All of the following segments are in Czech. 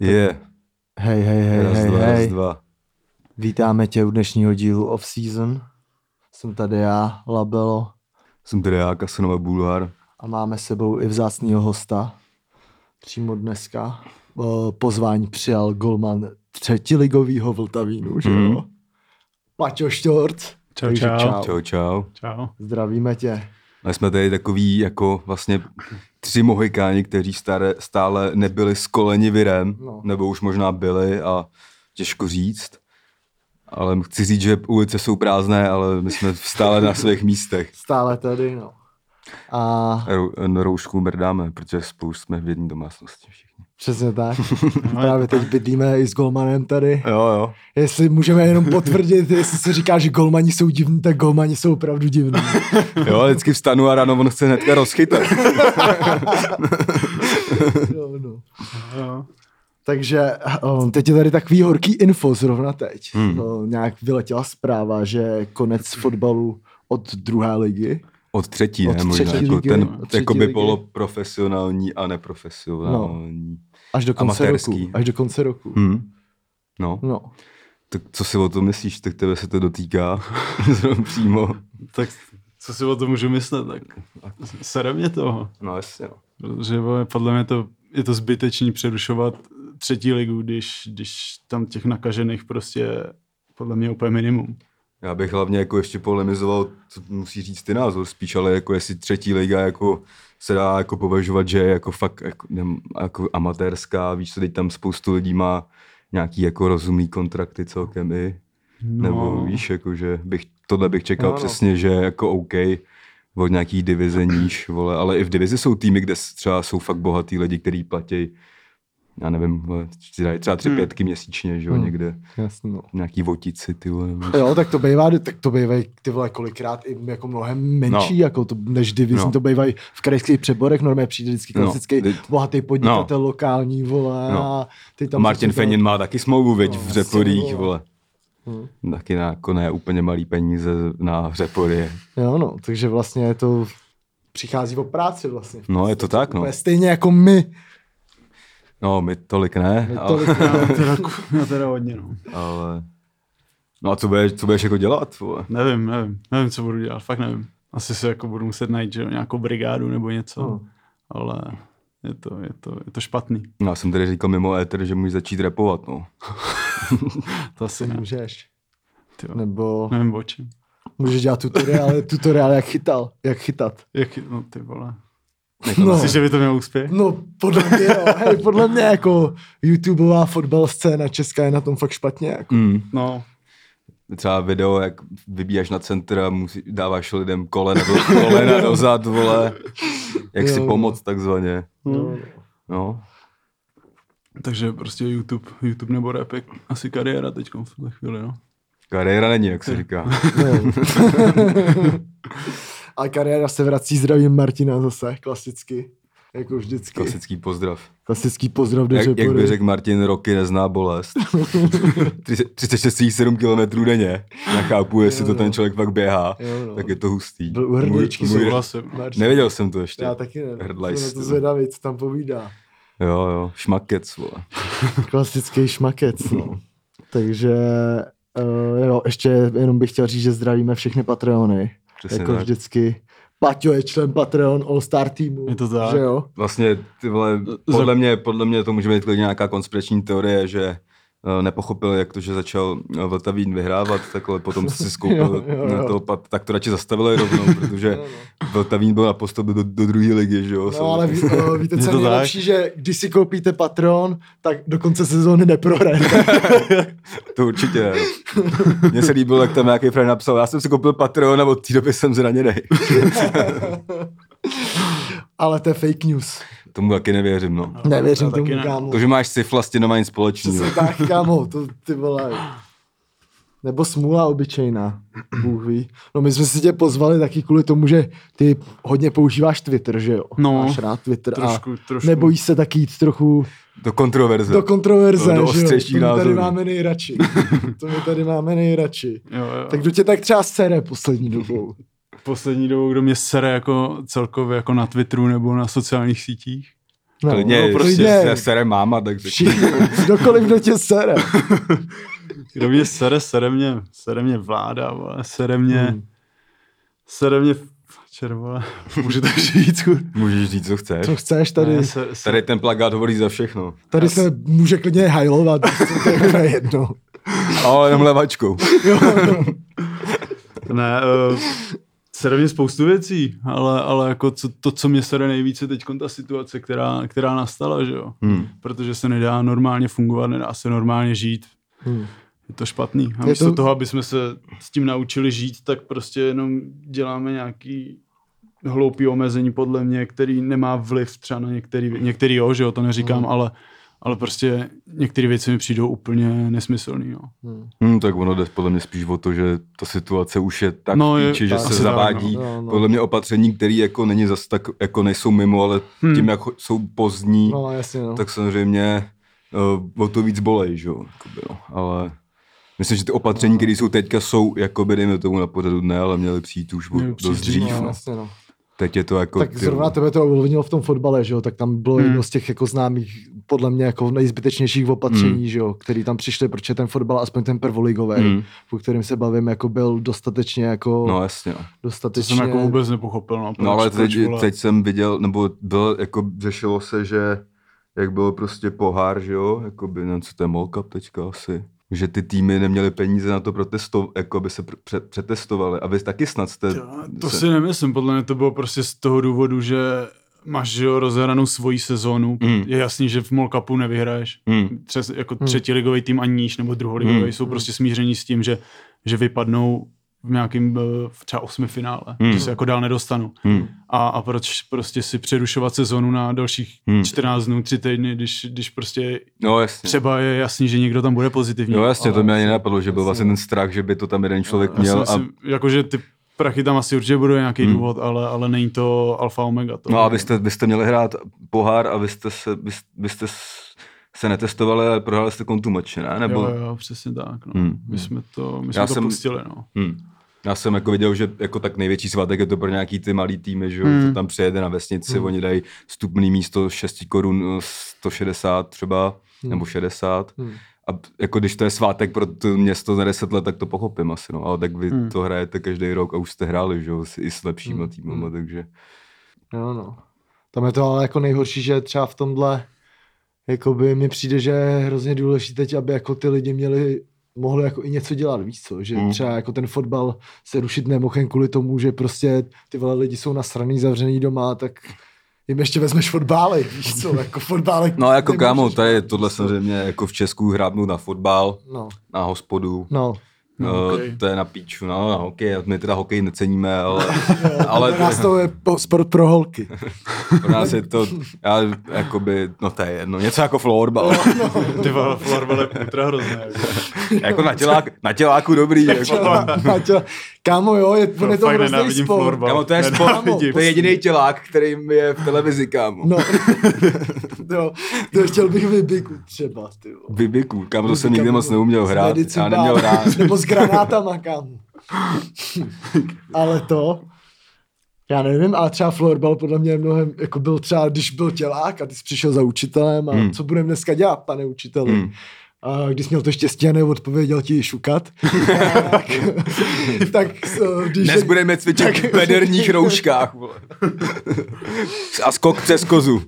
Je. Hej, hej, hej, Raz, hej, dva, raz, hej. dva. Vítáme tě u dnešního dílu Off Season. Jsem tady já, Labelo, Jsem tady já, Kasanova Bulhar. a máme s sebou i vzácného hosta. Přímo dneska eh, pozvání přijal golman třetiligovýho Vltavínu, že Mhm. jo? Paťo Štorc. Čau, čau. čau. Čau, čau. Čau. Zdravíme tě. A jsme tady takový jako vlastně tři mohikáni, kteří stále, stále nebyli skoleni virem, No. nebo už možná byli a těžko říct. Ale chci říct, že ulice jsou prázdné, ale my jsme stále na svých místech. Stále tady, no. A Rou, na roušku mrdáme, protože spolu jsme v jedné domácnosti. Přesně tak. No, Právě teď bydlíme i s golmanem tady. Jo, jo. Jestli můžeme jenom potvrdit, jestli se říká, že golmani jsou divní, tak golmani jsou opravdu divní. Jo, vždycky vstanu a ráno on chce hnedka rozchytat. jo, no. Jo. Takže um, teď je tady takový horký info zrovna teď. Hmm. Hmm. nějak vyletěla zpráva, že konec fotbalu od druhé ligy. Od třetí, Od ne? Možná třetí jako ligy, ten od třetí jakoby ligy. poloprofesionální a neprofesionální. Až do konce Amatérský. roku. Až do konce roku. Hmm. No, No. tak co si o tom myslíš? Tak tebe se to dotýká zrovna přímo. Tak co si o tom můžu myslet, tak sere mě toho. No jasně, no. Protože vole, podle mě to, je to zbytečný přerušovat třetí ligu, když, když tam těch nakažených prostě je podle mě úplně minimum. Já bych hlavně jako ještě polemizoval, co musí říct ty názor spíš, ale jako jestli třetí liga jako se dá jako považovat, že je jako fakt jako, nem, jako amatérská, víš co, teď tam spoustu lidí má nějaký jako rozumný kontrakty celkem i, no. nebo víš, jako že bych, tohle bych čekal No, no, přesně, že jako OK, od nějaký divize níž, vole, ale i v divizi jsou týmy, kde třeba jsou fakt bohatý lidi, kteří platí já nevím, vole, třeba tři Hmm. pětky měsíčně, že jo, Hmm. někde, Jasně, no. nějaký votici, ty vole, Jo, tak to bývá, tak to bývají ty vole kolikrát i jako mnohem menší, No. jako to, než divizní, No. to bývají v krajských přeborech, normálně přijde vždycky No, klasický teď- bohatý podnikatel lokální, vole, No. a ty tam Martin Fenin má taky smlouvu, veď, No, v Řeporích, vole. vole. Hm. Taky na, jako ne úplně malý peníze na Řepory. Jo, no, takže vlastně je to přichází o práci vlastně. No, je to tak, no. Stejně jako my. No, my tolik ne, my ale, tolik, Já teda, já teda hodně, no. ale... No a co budeš, co budeš jako dělat, vole? Nevím, nevím, nevím, co budu dělat, fakt nevím. Asi se jako budu muset najít že, jo, nějakou brigádu nebo něco, No. ale je to, je, to, je to špatný. No, já jsem tady říkal mimo éter, že můžeš začít repovat, no. To asi ne. můžeš. Tyjo. Nebo Nevím o čem. můžeš dělat tutoriály, tutoriály jak chytal, jak chytat. Jak, no ty vole. No. Myslíš, že by to měl úspěch? No, podle mě jo. Hej, podle mě jako YouTubeová fotbal scéna česká je na tom fakt špatně. Jako. Mm. No, Třeba video, jak vybíjáš na centr a musí, dáváš lidem kolena do, kolena dozad, vole. Jak si Jo. pomoct takzvaně. No, No. takže prostě YouTube, YouTube nebo rap je asi kariéra teď v tuhle chvíli, no. Kariéra není, jak se říká. A kariéra se vrací zdravím Martina zase, klasicky. Jako vždycky. Klasický pozdrav. Klasický pozdrav do Jak, jak by řekl Martin, roky nezná bolest. 36,7 km denně. Nechápu, jestli Jo, to no. ten člověk fakt běhá, Jo, no. tak je to hustý. Byl u hrdličky Můj- můj- Souhlasím. Martin. Nevěděl jsem to ještě. Já taky ne. Hrdlaj Jsem to zvědavý, co tam povídá. Jo, jo, šmakec, vole. Klasický šmakec, no. Takže uh, jo, ještě jenom bych chtěl říct, že zdravíme všechny Patreony. Přesně jako tak. vždycky. Paťo je člen Patreon All Star týmu. Je to tak. Že jo? Vlastně, ty vole, podle mě, podle mě to může být klidně nějaká konspirační teorie, že eh, nepochopil, jak to, že začal eh, Vltavín vyhrávat, takhle potom si skoupil Jo, jo, jo. na to, pat- tak to radši zastavili rovnou, protože No, Vltavín byl na postupu do, do druhé ligy, že jo? No ale ví, uh, víte, co je nejlepší, že když si koupíte Patreon, tak do konce sezóny neprohrajete. To určitě ne. Mně se líbilo, jak tam nějaký friend napsal, já jsem si koupil Patreon a od té doby jsem zraněný. ale to je fake news. Tomu taky nevěřím, no. Nevěřím tomu, ne. kámo. To, že máš syfla, s tím nemá nic společného. Přesně tak, kámo, to ty vole. Nebo smůla obyčejná, Bůh ví. No my jsme si tě pozvali taky kvůli tomu, že ty hodně používáš Twitter, že jo? No, Máš rád Twitter trošku, a trošku. nebojíš se taky jít trochu Do kontroverze. do kontroverze, Do že jo? To my tady máme nejradši. to my tady máme nejradši. Jo, jo. Tak kdo tě tak třeba sere poslední dobou? poslední dobou, kdo mě sere jako celkově jako na Twitteru nebo na sociálních sítích. No, klidně, no, no, prostě se sere máma, tak řekni. Všichni, kdokoliv, kdo tě sere. Kdo mě sere, sere mě, sere mě vláda, vole, sere mě, Hmm. sere mě, červole, můžu tak říct. Můžeš říct, co chceš. Co chceš tady? Ne, se, se, Tady ten plagát hovorí za všechno. Tady se může klidně hajlovat, to je úplně jedno. Ale jenom levačkou. Jo, no. Ne, uh, sere mě spoustu věcí, ale, ale jako co, to, co mě sere nejvíce teď ta situace, která, která nastala, že jo. Hmm. Protože se nedá normálně fungovat, nedá se normálně žít. Hmm. Je to špatný. A Je místo to- to... toho, aby jsme se s tím naučili žít, tak prostě jenom děláme nějaký hloupý omezení podle mě, který nemá vliv třeba na některý, některý jo, že jo, to neříkám, Hmm. ale, ale prostě některé věci mi přijdou úplně nesmyslný, jo. Hmm, tak ono jde podle mě spíš o to, že ta situace už je tak No, je- píči, že tak, se asi tak, zavádí no. No, no. podle mě opatření, které jako není zas tak, jako nejsou mimo, ale Hmm. tím, jak jsou pozdní, no jasně, no. tak samozřejmě uh, o to víc bolej, že jo. No. Ale myslím, že ty opatření, které jsou teďka, jsou, jakoby, dejme tomu na pořadu dne, ale měly přijít už přijít dost dřív, no, No. jasně, no. Teď je to jako... Tak ty- zrovna tebe to ovlivnilo v tom fotbale, že jo, tak tam bylo Hmm. jedno z těch jako známých, podle mě jako nejzbytečnějších opatření, že jo, který tam přišli, protože ten fotbal, aspoň ten prvoligový, Hmm. o kterém se bavím, jako byl dostatečně jako, No jasně, no. To dostatečně... jsem jako vůbec nepochopil, no. No ale teď, teď jsem viděl, nebo bylo, jako řešilo se, že jak byl prostě pohár, že jo, jakoby, nevím, co to je Molkup teďka asi, že ty týmy neměly peníze na to protesto, jako aby se přetestovali. A vy taky snad jste... Jo, To se, si nemyslím, podle mě to bylo prostě z toho důvodu, že máš že jo, rozhranou svoji sezónu. Mm. Je jasný, že v Mall Cupu nevyhraješ. Hmm. Třes, jako Hmm. třetí ligový tým ani níž, nebo druholigový, Hmm. jsou prostě smíření s tím, že, že vypadnou v nějakým eh, třeba osmi finále, Hmm. že se jako dál nedostanu. Hmm. A, a proč prostě si přerušovat sezonu na dalších Hmm. 14 dnů, 3 týdny, když, když prostě No jasně. třeba je jasný, že někdo tam bude pozitivní. No jasně, to mě ani nenapadlo, že byl jasně. vlastně ten strach, že by to tam jeden člověk Já měl. A, myslím, jakože ty prachy tam asi určitě budou nějaký Hmm. důvod, ale, ale není to alfa omega. To no a vy jste, vy jste měli hrát pohár a vy jste se, vy, vy jste se netestovali, ale prohráli jste kontumače, ne? Nebo... Jo, jo, přesně tak. No. Hmm. My jsme to, my Já jsme to jsem- pustili. No. Hmm. Já jsem jako viděl, že jako tak největší svátek je to pro nějaký ty malý týmy, že jo, Hmm. to tam přijede na vesnici, Hmm. oni dají vstupný místo 6 korun, eh, 160 třeba, Hmm. nebo 60. Hmm. A jako když to je svátek pro to město za 10 let, tak to pochopím asi, no. Ale tak vy Hmm. to hrajete každý rok a už jste hráli, že jo, i s lepšíma Hmm. týmama, Hmm. takže... Jo, no. Tam je to ale jako nejhorší, že třeba v tomhle jakoby mi přijde, že je hrozně důležité teď, aby jako ty lidi měli mohli jako i něco dělat, víš co, že Hmm. třeba jako ten fotbal se rušit nemohl jen kvůli tomu, že prostě ty vole lidi jsou nasraný, zavřený doma, tak jim ještě vezmeš fotbálek, víš co, jako fotbálek. No jako kámo, tady je tohle samozřejmě jako v Česku hrábnout na fotbal, No, na hospodu, no. No, no, okej. to je na píču, no, na hokej, my teda hokej neceníme, ale, ale Pro nás to je po- sport pro holky. pro nás je to, já, jakoby, no to je jedno, něco jako florbal, Ty vole, florbal je ultra hrozné. Jako. jako na, tělák, na těláku dobrý, jako, Maťo, kámo jo, je, on je to hrozný sport. florbal. kámo, to je sport, Nenávidím. to je jediný tělák, který je v televizi, kámo. No, jo, to chtěl bych vybiku třeba, ty vole. Vybiku, kámo, to jsem nikdy moc neuměl hrát, já neměl hrát. Nebo s granátama, kámo. Ale to, já nevím, ale třeba florbal podle mě mnohem, jako byl třeba, když byl tělák a ty jsi přišel za učitelem a Hmm. co budeme dneska dělat, pane učiteli? Hmm. A když jsi měl to štěstí a neodpověděl ti šukat, tak, tak eh, když... Dnes budeme cvičit v pederních rouškách, vole. A skok přes kozu.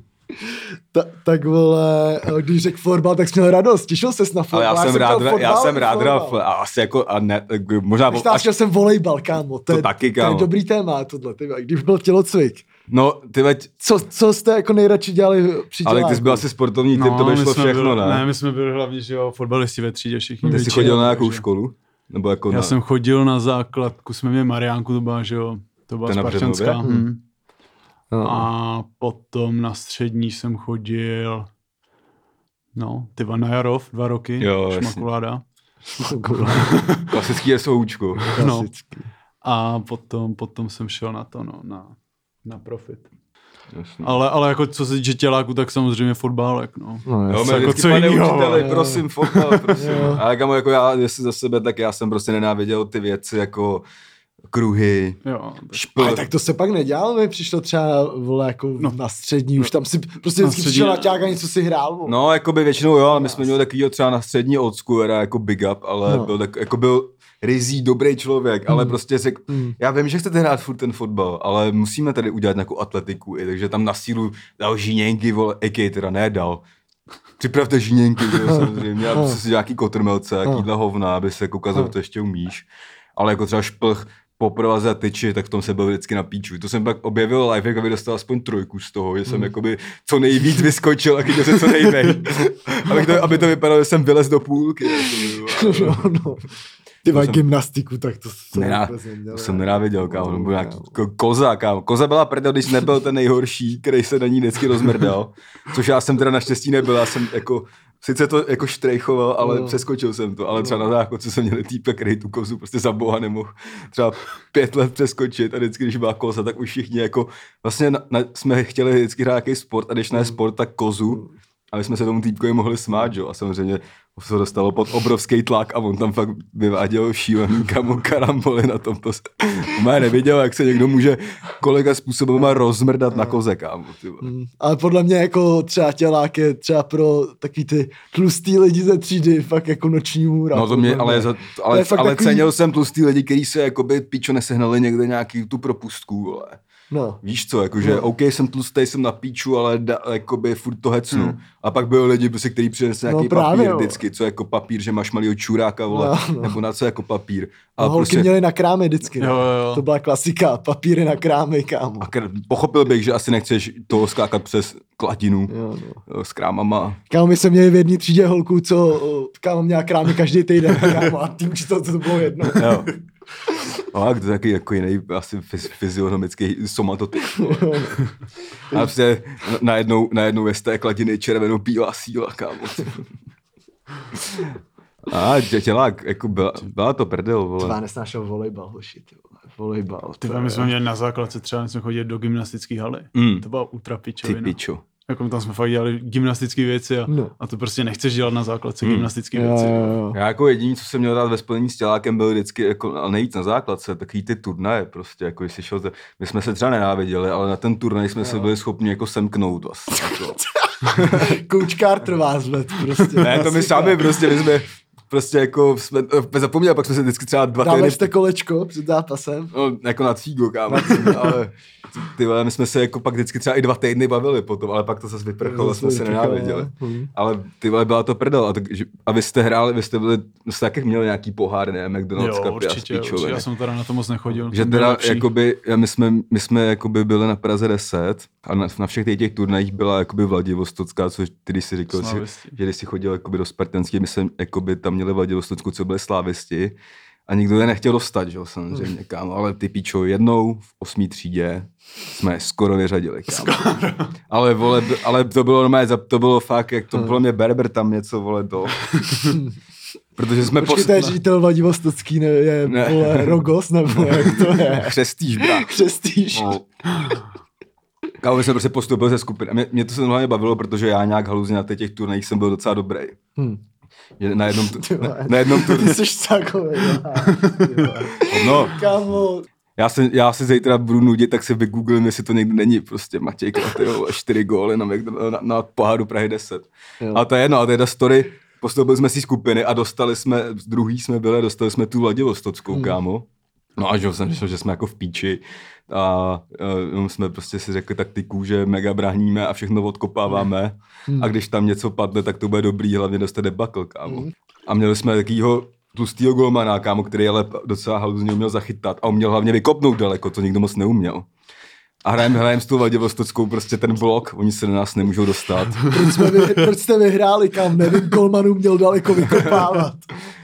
Ta, tak vole, když řekl florbal, tak jsi měl radost, těšil ses na Ale florbal. já jsem rád, chtěl já fotbal jsem rád florbal. a asi jako, a ne, možná, Až, až jsem volejbal, kámo. To, To je, taky, To je kámo. dobrý téma, tohle. Ty, když byl tělocvik. no, ty veď, Co, co jste jako nejradši dělali při ale ty jsi byl asi sportovní typ, to by No, my šlo jsme všechno, byli, ne? Ne, my jsme byli hlavně, že jo, fotbalisti ve třídě všichni. Ty jsi chodil na nějakou školu? Nebo jako Já na... jsem chodil na základku, jsme měli Mariánku, to byla, že jo, to byla Spartanská. Břevnově? No. A potom na střední jsem chodil, no, ty na Jarov, dva roky, Jo, šmakuláda. Klasický SOUčko. No. A potom, potom jsem šel na to, no, na, na profit. Jasně. Ale, ale jako co se týče těláku, tak samozřejmě fotbálek, no. No, Jo, jasně. mě jako co pane jinýho, učiteli, jo. prosím, fotbal, prosím. Jo. Ale kamo, jako já, jestli za sebe, tak já jsem prostě nenáviděl ty věci, jako kruhy, Jo, tak špl. Ale tak to se pak nedělalo, mi přišlo třeba, vole, jako No. na střední, už tam si prostě Na vždycky přišel na ťák a něco si hrál. vole. No, jako by většinou jo, ale my jsme měli takovýho třeba na střední odsku, era jako big up, ale No. no. byl tak, jako byl rizí, dobrý člověk, ale Mm. prostě řek, Mm. já vím, že chcete hrát furt ten fotbal, ale musíme tady udělat nějakou atletiku, i, takže tam na sílu dal žíněnky, vole, AK teda ne dal. Připravte žíněnky, že jo, samozřejmě, a No. prostě si nějaký kotrmelce, jakýhle hovna, aby se jako ukázalo, No. to ještě umíš. Ale jako třeba šplch, poprovaze a tyči, tak v tom se byl vždycky na píču. To jsem pak objevil live, jak aby dostal aspoň trojku z toho, že jsem Mm. jakoby co nejvíc vyskočil a chytil se co nejmej. aby, to, aby to vypadalo, že jsem vylez do půlky. No, no. Ty mají gymnastiku, tak to jsem Nená, vůbec neměl. to jsem nenáviděl, kámo. No, Byl nějaký kámo. ko- koza, kámo. Koza byla prdel, když nebyl ten nejhorší, který se na ní vždycky rozmrdal. Což já jsem teda naštěstí nebyl, já jsem jako Sice to jako štrejchoval, ale No. přeskočil jsem to, ale třeba No. na záchodce jsem měl týpka, který tu kozu prostě za boha nemohl třeba pět let přeskočit a vždycky, když byla koza, tak už všichni jako, vlastně na, na, jsme chtěli vždycky hrát nějaký sport a když ne sport, tak kozu, aby jsme se tomu týpkovi mohli smát, jo? A samozřejmě se dostalo pod obrovský tlak a on tam fakt vyváděl šílený kamo karamboly na tom. To má neviděl, jak se někdo může kolega způsobem rozmrdat na koze, kámo. Ty vole. Mm, Ale podle mě jako třeba tělák je třeba pro takový ty tlustý lidi ze třídy fakt jako noční můra. No to mě, ale, za, ale, ale takový- cenil jsem tlustý lidi, kteří se jakoby pičo nesehnali někde nějaký tu propustku, vole. No. Víš co, jakože No. OK, jsem tlustý, jsem na píču, ale da, jakoby furt to hecnu. Hmm. A pak byli lidi, prostě, který přinesli No nějaký právě, papír jo. vždycky, co jako papír, že máš malýho čuráka, vole, No, no. nebo na co jako papír. A holky prostě, měly na krámy vždycky. No. jo, jo. To byla klasika, papíry na krámy, kámo. a kr- pochopil bych, že asi nechceš toho skákat přes kladinu Jo, no. eh, s krámama. Kámo, my jsme měli v jedné třídě holku, co o, kámo měla krámy každý týden, kámo, a ty učitel to bylo jedno. Jo. No, a to je taky jako jiný asi fyz- fyzionomický somatotyp. vole. A prostě najednou, najednou je z té kladiny červenou bílá síla, kámo. A tě, tělák, jako byla, byla to prdel, Tvá vole. nesnášel volejbal, hoši, ty vole. Volejbal. Ty my jsme měli na základce třeba, jsme chodili do gymnastické haly. Mm. To byla ultra Ty pičovina. pičo. Jako tam jsme fakt dělali gymnastické věci a, No. a to prostě nechceš dělat na základce Hmm. gymnastické Jo, věci. jo, jo. Já jako jediný, co jsem měl rád ve spojení s tělákem, byl vždycky jako, ale nejvíc na základce, takový ty turnaje prostě, jako jsi šel, my jsme se třeba nenáviděli, ale na ten turnaj jsme se byli schopni jako semknout vlastně. Jako. Carter vás ved, prostě. Ne, to my sami prostě, my jsme prostě jako, jsme eh, zapomněli, pak jsme se vždycky třeba dva týdny Dávali jste kolečko před zápasem? No, jako na cígo, kámo. ale ty vole, my jsme se jako pak vždycky třeba i dva týdny bavili potom, ale pak to zase vyprchalo, jsme se nenáviděli. Hm. Ale ty vole, byla to prdel. A, tak, že, a vy jste hráli, vy jste byli, jste taky měli nějaký pohár, ne, McDonald's Jo, Cup a určitě, určitě, já jsem teda na to moc nechodil. Že to teda, jakoby, já- my jsme, my jsme jakoby byli na Praze 10 a na, na všech těch, těch turnajích byla jakoby Vladivostocká, což ty, když si říkal, si, že když si chodil jakoby do Spartanský, my jsme jakoby tam měli Vladivostocku, co byli slávisti a nikdo je nechtěl dostat, že jo, samozřejmě, kámo, ale ty píčo, jednou v osmý třídě jsme skoro vyřadili, kámo. Ale, vole, ale to bylo normálně, to bylo fakt, jak to bylo mě Berber tam něco, vole, to. Protože jsme Počkej, je ředitel Vladivostocký, ne, je Ne. vole, Rogos, nebo jak to je? Křestíš, brá. Křestýš. No. Kámo, my jsme prostě postoupil ze skupiny. A mě, mě to se hlavně bavilo, protože já nějak haluzně na těch turnajích jsem byl docela dobrý. Hm. Že na jednom, tu, Ty na, na jednom Ty turnaji. jsi takový. No, Kámo, já se, já se zítra budu nudit, tak si vygooglím, jestli to někde není. Prostě Matěj Klaty, vole, čtyři góly na, na, na poháru Prahy 10. Jo. A to je jedno, a to je ta story. Postoupili jsme si skupiny a dostali jsme, z druhý jsme byli, dostali jsme tu Vladivostockou, Hmm. kámo. No a že jo, jsem řešil, že jsme jako v píči a uh, jsme prostě si řekli taktiku, že mega bráníme a všechno odkopáváme Hmm. a když tam něco padne, tak to bude dobrý, hlavně dostat debakl, kámo. Hmm. A měli jsme takýho tlustýho golmana, kámo, který ale docela haluzně uměl zachytat a uměl hlavně vykopnout daleko, to nikdo moc neuměl. A hrajeme hrajem s tou Vladivostockou prostě ten blok, oni se do nás nemůžou dostat. proč, jsme vy, proč jste vyhráli, kam nevím, Kolmanů měl daleko vykopávat.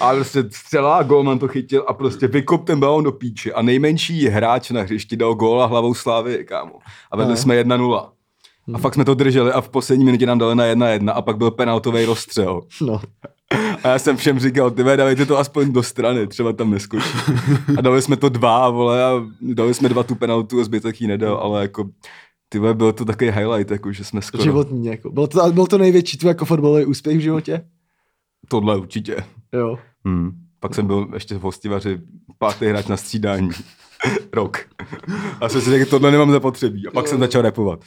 A prostě střela a golman to chytil a prostě vykop ten balón do píči a nejmenší hráč na hřišti dal góla hlavou Slávy, kámo. A vedli jsme 1-0. A fakt jsme to drželi a v poslední minutě nám dali na 1-1 a pak byl penaltový rozstřel. No. A já jsem všem říkal, ty dávejte to aspoň do strany, třeba tam neskočí. A dali jsme to dva, vole, a dali jsme dva tu penaltu a zbytek jí nedal, ale jako, ty vole, byl to takový highlight, jako, že jsme skoro, Životní, jako. Byl to, byl to největší tvůj jako fotbalový úspěch v životě? Tohle určitě. Jo. Hmm. Pak jsem byl ještě v hostivaři pátý hráč na střídání. Rok. A jsem si řekl, tohle nemám zapotřebí. A pak jsem začal repovat.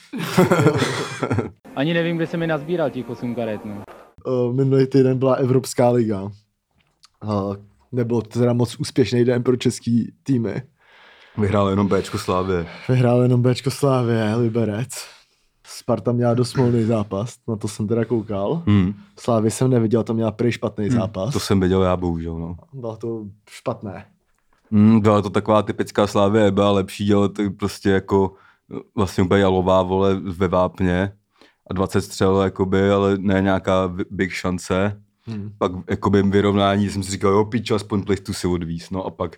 Ani nevím, kde se mi nazbíral těch 8 karet, no. Uh, minulý týden byla Evropská liga. Uh, nebyl to teda moc úspěšný den pro český týmy. Vyhrál jenom Bčko Slávě. Vyhrál jenom Bčko Slávě, Liberec. Sparta měla dost smolný zápas, na to jsem teda koukal. Hmm. Slávy jsem neviděl, to měla prý špatný zápas. To jsem viděl já, bohužel. No. Bylo to špatné. Hmm, byla to taková typická Slávě, byla lepší, ale to prostě jako vlastně úplně jalová vole ve vápně a 20 střel, jakoby, ale ne nějaká big šance. Hmm. Pak jakoby vyrovnání jsem si říkal, jo, pič, aspoň plichtu si odvíz. No a pak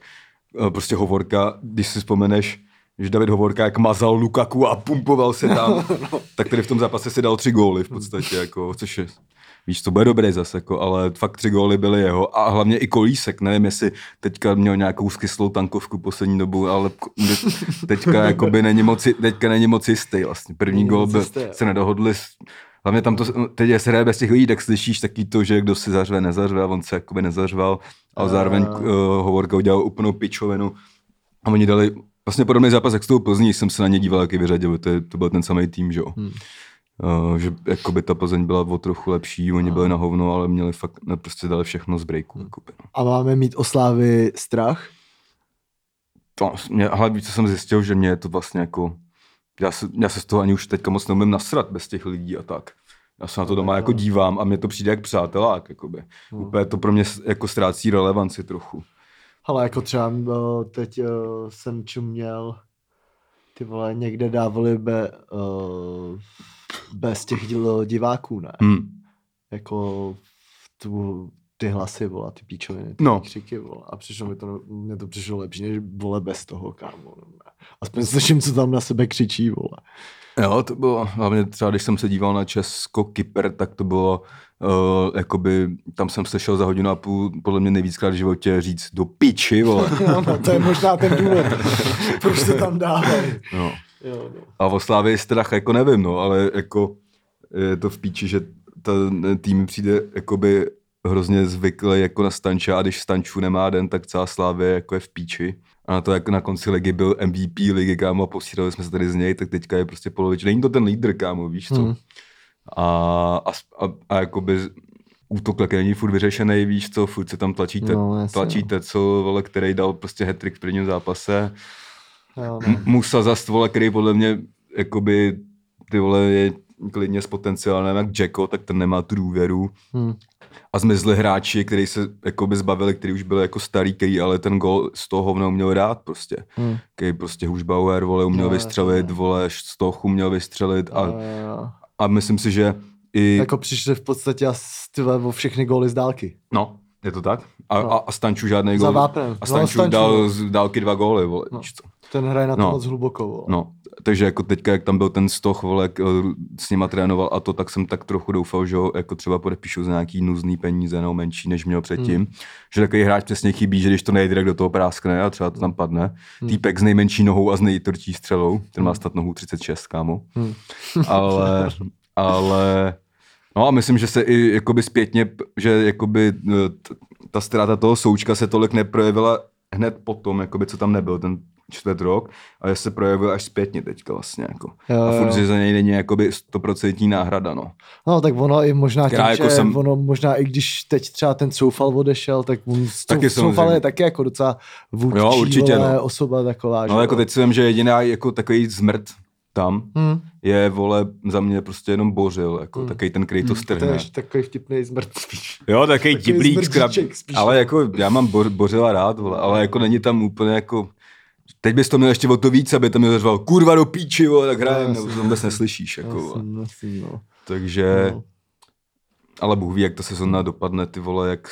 eh, prostě Hovorka, když si vzpomeneš, že David Hovorka jak mazal Lukaku a pumpoval se tam, tak tady v tom zápase si dal tři góly v podstatě, jako, což je, víš, to bude dobré zase, jako, ale fakt tři góly byly jeho a hlavně i Kolísek, nevím, jestli teďka měl nějakou skyslou tankovku poslední dobu, ale teďka jakoby není moc, teďka není moc jistý vlastně. První Není gól byl, se nedohodli, s- hlavně tam to, teď je se hraje bez těch lidí, tak slyšíš taky to, že kdo si zařve, nezařve a on se jakoby nezařval, ale zároveň A- uh, Hovorka udělal úplnou pičovinu a oni dali vlastně podobný zápas, jak s tou Plzní, jsem se na ně díval, jak je vyřadil, to, je, to byl ten samý tým, že jo. Hmm. Uh, že jakoby ta Plzeň byla o trochu lepší, oni byli na hovno, ale měli fakt, ne, prostě dali všechno z breaku. Jakoby, no. A máme mít o Slávy strach? To, mě, ale víc, co jsem zjistil, že mě je to vlastně jako, já se, já se z toho ani už teďka moc neumím nasrat bez těch lidí a tak. Já se na to doma jako dívám a mně to přijde jak přátelák, jakoby. Úplně to pro mě jako ztrácí relevanci trochu. Ale jako třeba uh, teď uh, jsem čuměl, ty vole, někde dávali be, uh, bez těch diváků, ne? Hmm. Jako tu, ty hlasy, vole, ty píčoviny, ty No. křiky, vole. A přišlo mi to, mně to přišlo lepší, než vole bez toho, kámo. Aspoň slyším, co tam na sebe křičí, vole. Jo, to bylo, hlavně třeba když jsem se díval na Česko-Kyper, tak to bylo, uh, jakoby, tam jsem slyšel za hodinu a půl, podle mě nejvíckrát v životě říct do piči, vole. No, no, to je možná ten důvod, proč to tam dávají. No. Jo, no. A o Slávě je strach, jako nevím, no, ale jako je to v píči, že ten tým přijde jakoby hrozně zvyklý jako na Stanča a když Stanču nemá den, tak celá Slávě jako je v píči. A na to, jak na konci ligy byl MVP ligy, kámo, a posílali jsme se tady z něj, tak teďka je prostě polovič. Není to ten lídr, kámo, víš co? Hmm. A, a, a, a jakoby útok taky není furt vyřešený, víš co, furt se tam tlačíte, No, jasně, tlačíte, co, vole, který dal prostě hat v prvním zápase. Jo, no. Musa zas, vole, který podle mě, jakoby, ty vole, je klidně s potenciálem jak Jacko, tak ten nemá tu důvěru. Hmm. A zmizli hráči, který se jakoby zbavili, který už byli jako starý, který ale ten gol z toho hovna uměl dát prostě. Hmm. Který prostě Hušbauer, vole, uměl No, vystřelit, jasně. vole, Stoch uměl vystřelit a, Jo, jo. A myslím si, že i... Jako přišli v podstatě asi ty vole, o všechny góly z dálky. No, je to tak? A, No. a, a Stanču žádný Za gol. Vápnem. A No, Stanču, Stanču, dal no. z dálky dva góly, vole, No. Ten hraje na to No. moc hluboko. Vole. No, takže jako teďka, jak tam byl ten stoch, vole, jak, eh, s nima trénoval a to, tak jsem tak trochu doufal, že ho jako třeba podepíšu za nějaký nuzný peníze, no menší, než měl předtím. Hmm. Že takový hráč přesně chybí, že když to nejde, tak do toho práskne a třeba to tam padne. Hmm. Týpek s nejmenší nohou a s nejtvrdší střelou, ten má snad nohu 36, kámo. Hmm. ale, ale, no a myslím, že se i jakoby zpětně, že jakoby eh, ta ztráta toho součka se tolik neprojevila hned potom, jakoby co tam nebyl ten čtvrt rok, ale se projevil až zpětně teďka vlastně. Jako. Jo, a furt, jo. že za něj není jakoby stoprocentní náhrada, no. no tak ono i možná tím, jako že jsem- ono možná i když teď třeba ten Coufal odešel, tak on Taky samozřejmě. je taky jako docela vůdčí Jo, určitě, vole, no. osoba taková. No že jako jo. teď si vím, že jediná jako takový zmrt tam Hmm. je, vole, za mě prostě jenom bořil, jako Hmm. takový ten, který to To je strhne. ještě takový vtipný zmrt spíš. Jo, takový tiblík, skrab, spíš. ale jako já mám bo, bořila rád, vole, ale jako není tam úplně jako, teď bys to měl ještě o to víc, aby to mi zařval, kurva do píči, vole, tak hrajem, No, nebo to vůbec neslyšíš, jako. Jasný, jasný, no. takže, No. ale Bůh ví, jak ta sezóna dopadne, ty vole, jak,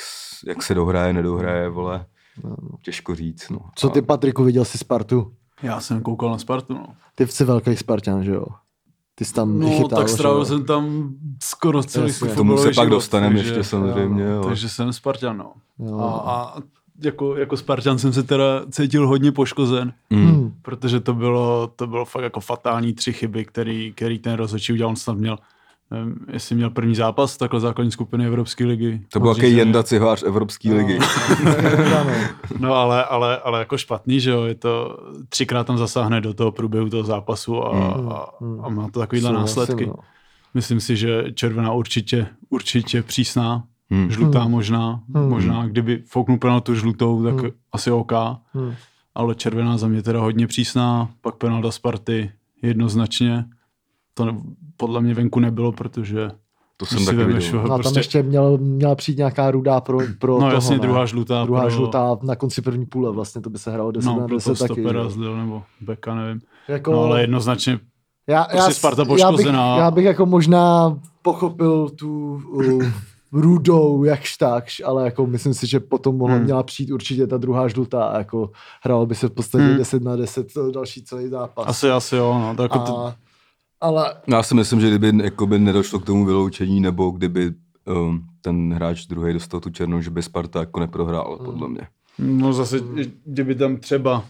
jak se dohraje, nedohraje, vole, těžko říct, no. Co ty, Patriku, viděl jsi Spartu? Já jsem koukal na Spartu, no. Ty jsi velký Spartan, že jo? Ty jsi tam No, chytal, tak strávil jsem tam skoro celý K tomu se pak dostaneme ještě samozřejmě, jo. Takže jsem Spartan, no. Jo. A, a jako, jako Spartan jsem se teda cítil hodně poškozen, Mm. Hmm. protože to bylo, to bylo fakt jako fatální tři chyby, který, který ten rozhodčí udělal. On snad měl nevím, jestli měl první zápas takhle základní skupiny Evropské ligy. To byl jaký. Jenda Cihář Evropské ligy. No, no. No ale, ale, ale jako špatný, že jo, je to, třikrát tam zasáhne do toho průběhu toho zápasu a, Hmm. a, a má to takovýhle Souhlasím, následky. no. Myslím si, že červená určitě, určitě přísná, Hmm. žlutá Hmm. možná, Hmm. možná kdyby fouknul penaltu žlutou, tak Hmm. asi OK, Hmm. ale červená za mě teda hodně přísná, pak penalta Sparty jednoznačně, to ne, podle mě venku nebylo, protože To jsem taky viděl. ho, No a tam prostě, ještě měl, měla přijít nějaká rudá pro, pro no toho, jasně, ne? druhá žlutá, druhá pro, žlutá na konci první půle, vlastně to by se hralo 10 no, na pro 10 toho taky. že? zlil, nebo beka, nevím. Jako, No ale jednoznačně já, prostě Sparta já, bych, poškozená. já bych jako možná pochopil tu uh, rudou jakž takž, ale jako myslím si, že potom mohla Hmm. měla přijít určitě ta druhá žlutá a jako hralo by se v podstatě Hmm. 10 na 10 to další celý zápas. asi, asi jo, no, tak jako to, a, ale Já si myslím, že kdyby jakoby nedošlo k tomu vyloučení, nebo kdyby um, ten hráč druhý dostal tu černou, že by Sparta jako neprohrál, Hmm. podle mě. no zase, kdyby tam třeba,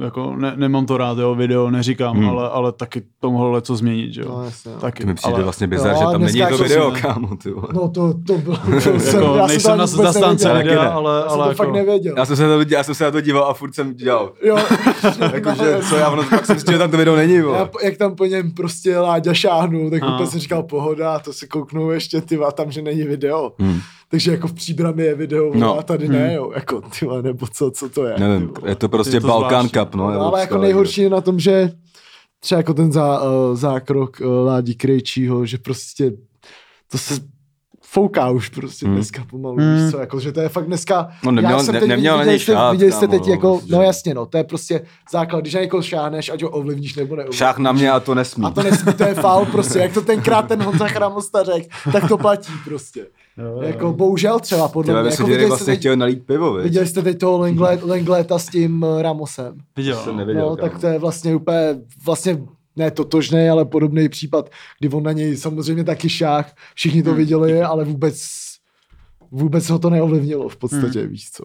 jako ne, nemám to rád, jo, video, neříkám, Hmm. ale, ale taky to mohlo leco změnit, že jo. no, jasně, no. taky, Mi přijde ale, vlastně bizar, Jo, že tam není to video, si- kámo, ty vole. No to, to bylo, to jsem, jako, já nejsem jsem na to vůbec zastánce nevěděl. videa, ne. ale, Já jsem ale to jako, fakt nevěděl. Já jsem, se na to, já jsem se na to díval a furt jsem dělal. Jo, Jakože, co já, ono, pak jsem zjistil, že tam to video není, já, vole. jak tam po něm prostě Láďa šáhnul, tak A. úplně jsem říkal pohoda, to si kouknu ještě, ty a tam, že není video. Hmm. Takže jako v příbrami je video No. a tady ne, jo, jako ty vole, nebo co, co to je. Nevím, je to prostě Je to Balkán zvláštní. Cup, no. No, ale Evropská jako nejhorší je na tom, že třeba jako ten zá, uh, zákrok uh, Ládí Krejčího, že prostě to se fouká už prostě Hmm. dneska pomalu, Hmm. víš co, jako, že to je fakt dneska, No, neměl- já jsem ne- teď, neměl na viděli něj jste, šát, viděli jste teď kámo, jako, prostě. no jasně no, to je prostě základ, když na někoho šáhneš, ať ho ovlivníš nebo neovlivníš. Šách na mě a to nesmí. A to nesmí, to je faul prostě, jak to tenkrát ten Honza Chramosta řekl, tak to platí prostě. jo, Jako bohužel třeba podle Těle mě, jako viděli, vlastně jste teď, chtěl nalít pivo, viď? viděli jste teď toho Lenglet, Lengleta s tím uh, Ramosem. viděl, Jsem no. No, tak to je vlastně úplně, vlastně ne totožný, ale podobný případ, kdy on na něj samozřejmě taky šách, všichni to viděli, ale vůbec, vůbec ho to neovlivnilo v podstatě, Hmm. víš co.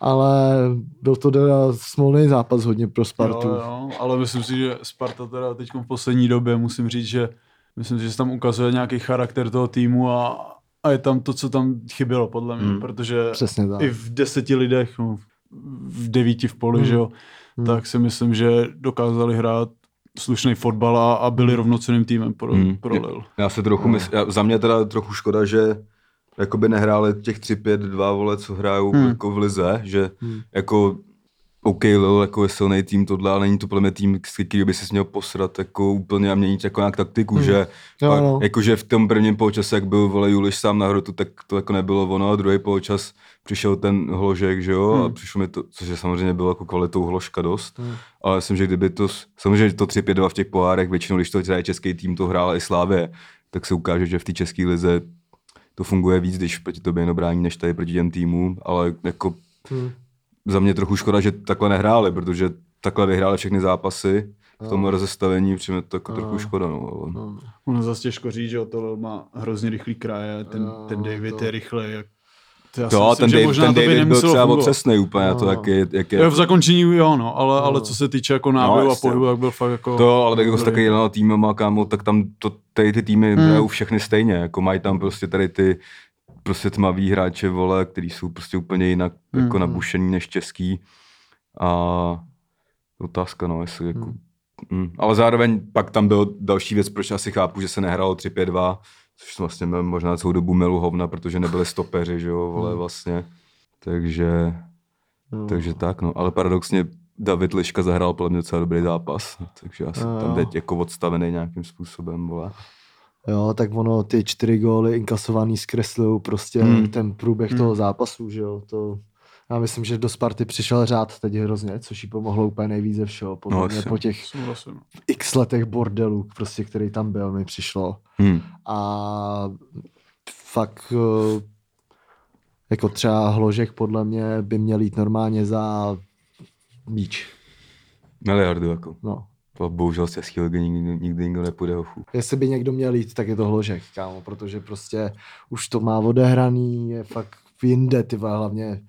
Ale byl to teda smolný zápas hodně pro Spartu. Jo, jo, ale myslím si, že Sparta teda teď v poslední době musím říct, že myslím si, že se tam ukazuje nějaký charakter toho týmu a, a je tam to, co tam chybělo podle mě, Hmm. protože Přesně tak. i v deseti lidech, no, v devíti v poli, Hmm. že jo, Hmm. tak si myslím, že dokázali hrát slušný fotbal a, a byli rovnocenným týmem pro, Hmm. pro Lille. Já se trochu mysl, já, za mě teda trochu škoda, že jakoby nehráli těch 3-5-2 vole, co hrajou Hmm. jako v lize, že Hmm. jako OK, Lil jako je silný tým tohle, ale není to podle mě tým, který by si měl posrat jako úplně a měnit jako nějak taktiku, Hmm. že Jo, pak, no. jakože v tom prvním poločase, jak byl vole Juliš sám na hrotu, tak to jako nebylo ono a druhý poločas přišel ten hložek, že jo, a Hmm. přišlo mi to, což je samozřejmě bylo jako kvalitou hložka dost, Hmm. ale myslím, že kdyby to, samozřejmě že to 3-5-2 v těch pohárech, většinou, když to hraje český tým, to hrál i Slávě, tak se ukáže, že v té české lize to funguje víc, když proti tobě jen brání, než tady proti těm týmům, ale jako Hmm. Za mě trochu škoda, že takhle nehráli, protože takhle vyhráli všechny zápasy v tom No. rozestavení, přijme to jako No. trochu škoda. No, ale... No. Ono zase těžko říct, že to má hrozně rychlý kraje, ten, Jo, ten David to- je rychlej, jak to já To, myslím, ten, že Dave, možná ten David byl třeba fungovat. otřesný úplně, No. to jak je, jak je Jo, v zakončení jo, no, ale, No. ale co se týče jako náběhu a jasně. pohybu, tak byl fakt jako... to, ale tak jako s takovým týmem, kámo, tak tam to, tady ty týmy Hmm. hrajou všechny stejně, jako mají tam prostě tady ty prostě tmavý hráče, vole, který jsou prostě úplně jinak Hmm. jako nabušený než český. A otázka, no, jestli jako... Hmm. Mm. Ale zároveň pak tam byl další věc, proč asi chápu, že se nehrálo 3-5-2, což vlastně možná celou dobu milu hovna, protože nebyli stopeři, že jo, vole, Hmm. vlastně. Takže, No. takže tak, no. Ale paradoxně David Liška zahrál podle mě docela dobrý zápas, takže já jsem No, tam teď jako odstavený nějakým způsobem, vole. Jo, tak ono ty čtyři góly inkasovaný zkreslují prostě Hmm. ten průběh Hmm. toho zápasu, že jo, to... Já myslím, že do Sparty přišel řád teď hrozně, což jí pomohlo úplně nejvíc ze všeho. Podle No, mě po těch Souhlasím. x letech bordelu, prostě, který tam byl, mi přišlo. Hmm. A fakt eh, jako třeba Hložek podle mě by měl jít normálně za míč. Miliardu, jako. No. To bohužel z české ligy nikdy, nikdy nikdo nepůjde ho chů. Jestli by někdo měl jít, tak je to Hložek, kámo, protože prostě už to má odehraný, je fakt jinde, ty hlavně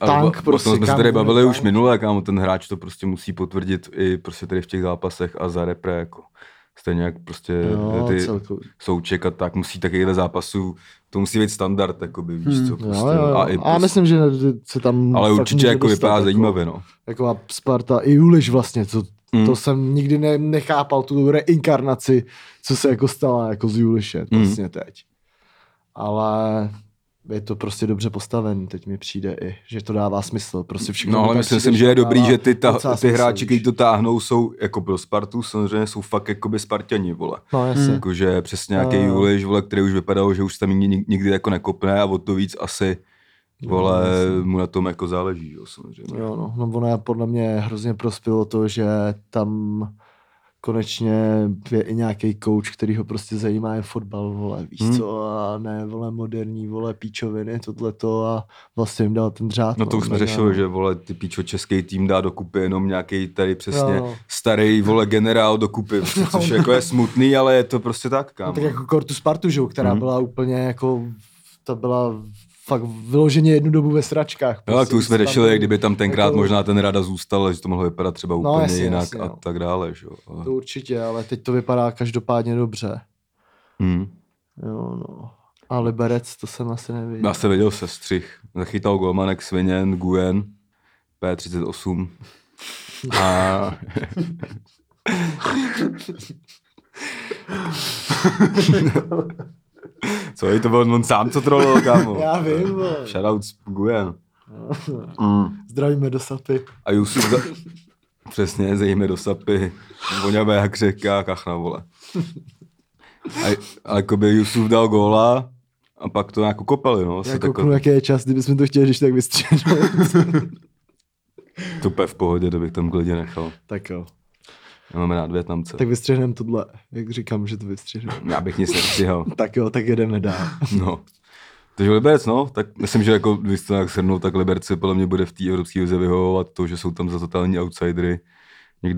Tank o, prostě, O tom jsme se tady bavili tank. už minule, kámo, ten hráč to prostě musí potvrdit i prostě tady v těch zápasech a za repre, jako. Stejně jak prostě Jo, ty celkově. souček a tak musí takovýhle zápasů, to musí být standard, jakoby, víš Hmm. co, Jo, prostě. jo, jo. A, i A prostě, myslím, že se tam ale určitě jako vypadá jako- zajímavě, no. Jako a Sparta, i Juliš vlastně, co, Mm. to jsem nikdy ne, nechápal, tu reinkarnaci, co se jako stala jako z Juliše Mm. vlastně teď. Ale je to prostě dobře postavený, teď mi přijde i, že to dává smysl, prostě všechno. No ale myslím přijde, si, že je dobrý, že ty, ta, ty hráči, kteří to táhnou, jsou jako pro Spartu, samozřejmě jsou fakt jakoby Spartani, vole. No jasně. Hmm. Jakože přesně nějaký jo. Juliš, vole, který už vypadal, že už tam nikdy, nikdy jako nekopne a o to víc asi, vole, No, mu na tom jako záleží, jo, samozřejmě. Jo, no, no ono podle mě hrozně prospělo to, že tam konečně je i nějaký coach, který ho prostě zajímá jen fotbal, vole, víš Hmm. co, a ne, vole, moderní, vole, píčoviny, tohleto a vlastně jim dal ten dřát. No to už jsme řešili, no. že vole, ty píčo český tým dá dokupy jenom nějaký tady přesně Jo, no. starý vole generál dokupy, což jako je smutný, ale je to prostě tak, No, kámo. tak jako Kortu Spartu, že, jo, která Mhm. byla úplně jako, ta byla fakt vyloženě jednu dobu ve sračkách. Jo, tak to už jsme tam řešili, byl- kdyby tam tenkrát jako- možná ten rada zůstal, že to mohlo vypadat třeba No, úplně jasně, jinak jasně, a no. tak dále, že. Ale- To určitě, ale teď to vypadá každopádně dobře. Hmm. Jo, no. A Liberec, to jsem asi nevěděl. Já jsem viděl sestřih. Zachytal golmanek Sviněn, Guyen, P38. A... co je to byl on sám, co trolil, kámo. Já vím, vole. Shoutout Guyen. Mm. Zdravíme do Sapy. A Jusuf za... Přesně, zejme do sapy, voňavé jak řeka, kachna, vole. A, a jakoby Jusuf dal góla a pak to nějak kopali, no. Se Já kouknu, jaký je čas, kdybychom to chtěli když tak vystřihnout. To v pohodě, to bych tam klidně nechal. tak jo. Já máme rád Větnamce. Tak vystřihneme tohle, jak říkám, že to vystřihneme. Já bych nic nestřihal. Tak jo, tak jedeme dál. No. Takže Liberec, no, tak myslím, že jako, když to nějak shrnou, tak Liberec podle mě bude v té evropské vize vyhovovat to, že jsou tam za totální outsidery.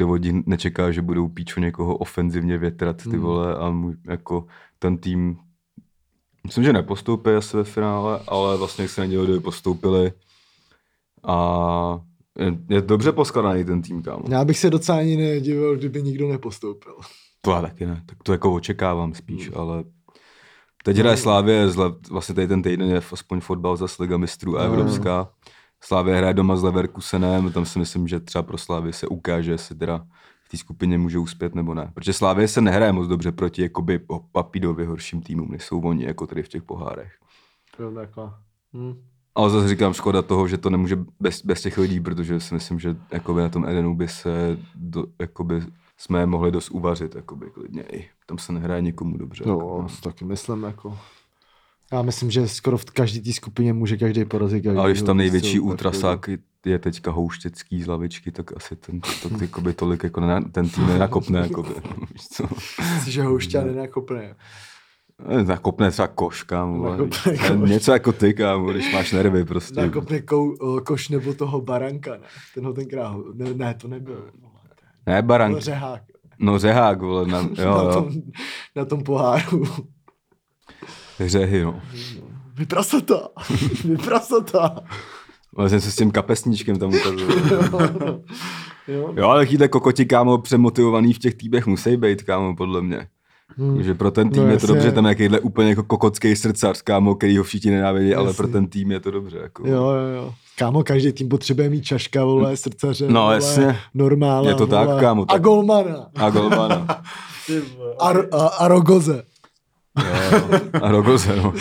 Od nich nečeká, že budou píčo někoho ofenzivně větrat ty Hmm. vole a můj, jako ten tým myslím, že nepostoupí asi ve finále, ale vlastně se nedělo, kdyby postoupili a je, dobře poskladaný ten tým, kámo. Já bych se docela ani nedivil, kdyby nikdo nepostoupil. To já taky ne, tak to jako očekávám spíš, Hmm. ale teď hraje Slávě, zle, vlastně tady ten týden je aspoň fotbal za Liga mistrů a No. Evropská. Slávě hraje doma s Leverkusenem, tam si myslím, že třeba pro Slávě se ukáže, jestli teda v té skupině může uspět nebo ne. Protože Slávě se nehraje moc dobře proti jakoby papídově horším týmům, než jsou oni jako tady v těch pohárech. Jo, takhle. Hm. Ale zase říkám škoda toho, že to nemůže bez, bez těch lidí, protože si myslím, že jakoby na tom Edenu by se do, jakoby jsme je mohli dost uvařit, jakoby klidně i. Tam se nehraje nikomu dobře. Jo, jako, no. taky myslím, jako... Já myslím, že skoro v každé té skupině může každý porazit každý. Ale když tam největší ultrasák je teďka houštěcký z lavičky, tak asi ten to, to, jakoby tolik jako ten tým nenakopne. Jakoby, víš co? že houšťa nenakopne. Eh, Nakopne třeba koš, kámo. Nakopne koš. Něco jako ty, kámo, když máš nervy prostě. Nakopne kou, o, koš nebo toho baranka, ne? Ten ho tenkrát, ne, ne to nebyl. Ne, Byl barank. řehák. No řehák, vole, na, jo, na, jo, tom, na tom poháru. řehy, no. Vyprasata. Vyprasata. Ale jsem se s tím kapesníčkem tam ukazoval. jo, jo. Ale takovýhle kokoti, kámo, přemotivovaný v těch týmech musí být, kámo, podle mě. Hmm. Že pro ten tým No je to jasně. dobře, tam je nějakýhle úplně jako kokotský srdcař, kámo, který ho všichni nenávidí, ale pro ten tým je to dobře. Jako. Jo, jo, jo. Kámo, každý tým potřebuje mít čaška, vole, srdcaře, No, vole, jasně. normála, Je to tak, vole, kámo, A tak- golmana. A golmana. A, a, a rogoze. Jo, a Rogoze, no.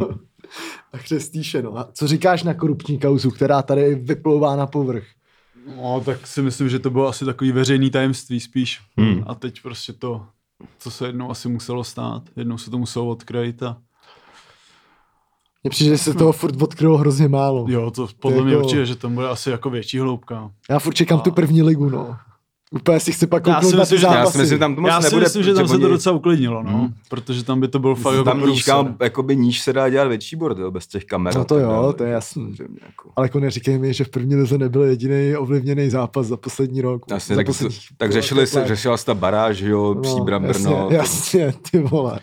A křestýše, no. A co říkáš na korupční kauzu, která tady vyplouvá na povrch? No, tak si myslím, že to bylo asi takový veřejný tajemství spíš. Hmm. A teď prostě to, co se jednou asi muselo stát. Jednou se to muselo odkrýt a Mně přijde, že se toho furt odkrylo hrozně málo. jo, to podle jako- mě určitě, že tam bude asi jako větší hloubka. Já furt čekám tu první ligu, no. Úplně si chci pak Já kouknout si na myslím, že- já si. Já si myslím, tam to moc Já si nebude, myslím, že tam se to oni- docela uklidnilo, no. Hmm. Protože tam by to byl fakt jako tam níž, průser. kam, jakoby níž se dá dělat větší bordel bez těch kamer. No a to jo, to je jasný. Samozřejmě, jako. Ale jako neříkej mi, že v první lize nebyl jediný ovlivněný zápas za poslední rok. Jasně, za tak, posledních tak řešili se, řešila se ta baráž, jo, No, Příbram, jasně, Brno. Jasně, ty vole.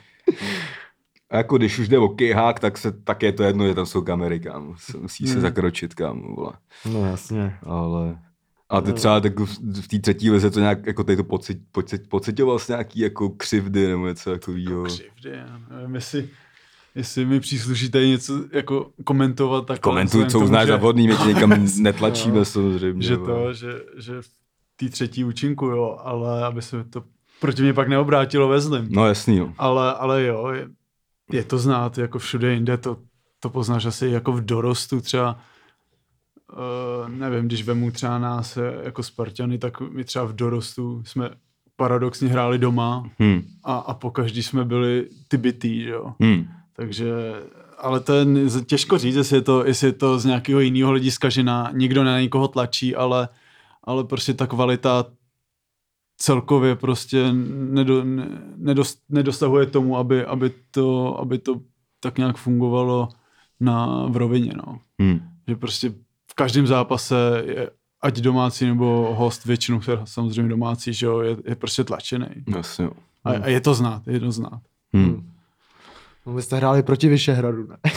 A jako když už jde o kejhák, tak, se, tak je to jedno, že tam jsou kamery, kámo. Se- Musí se Hmm. zakročit, kámo, vole. No jasně. Ale, A ty třeba tak v té třetí lize to nějak, jako tady to pocit, pocit, pocitoval jsi nějaký jako křivdy nebo něco takového. Křivdy, já nevím, jestli, jestli mi přísluší tady něco jako komentovat. Tak Komentuj, co uznáš za vhodný, my tě někam netlačíme samozřejmě. Že vole. to, že, že v té třetí účinku, jo, ale aby se to proti mě pak neobrátilo ve zlým. No jasný, no. Ale, ale jo, je, je to znát, jako všude jinde, to, to poznáš asi jako v dorostu třeba, uh, nevím, když vemu třeba nás jako Spartany, tak my třeba v dorostu jsme paradoxně hráli doma Hm. a, a po každý jsme byli ty bytý, jo. Hm. Takže, ale to je těžko říct, jestli je to, jestli je to z nějakého jiného hlediska, že na, nikdo na někoho tlačí, ale, ale prostě ta kvalita celkově prostě nedo, ne, nedost, nedostahuje tomu, aby, aby, to, aby to tak nějak fungovalo na, v rovině, no. Hm. Že prostě v každém zápase je, ať domácí nebo host, většinou samozřejmě domácí, že jo, je, je prostě tlačený. Jasně, jo. A, a je to znát, je to znát. Hm. No, vy jste hráli proti Vyšehradu, ne?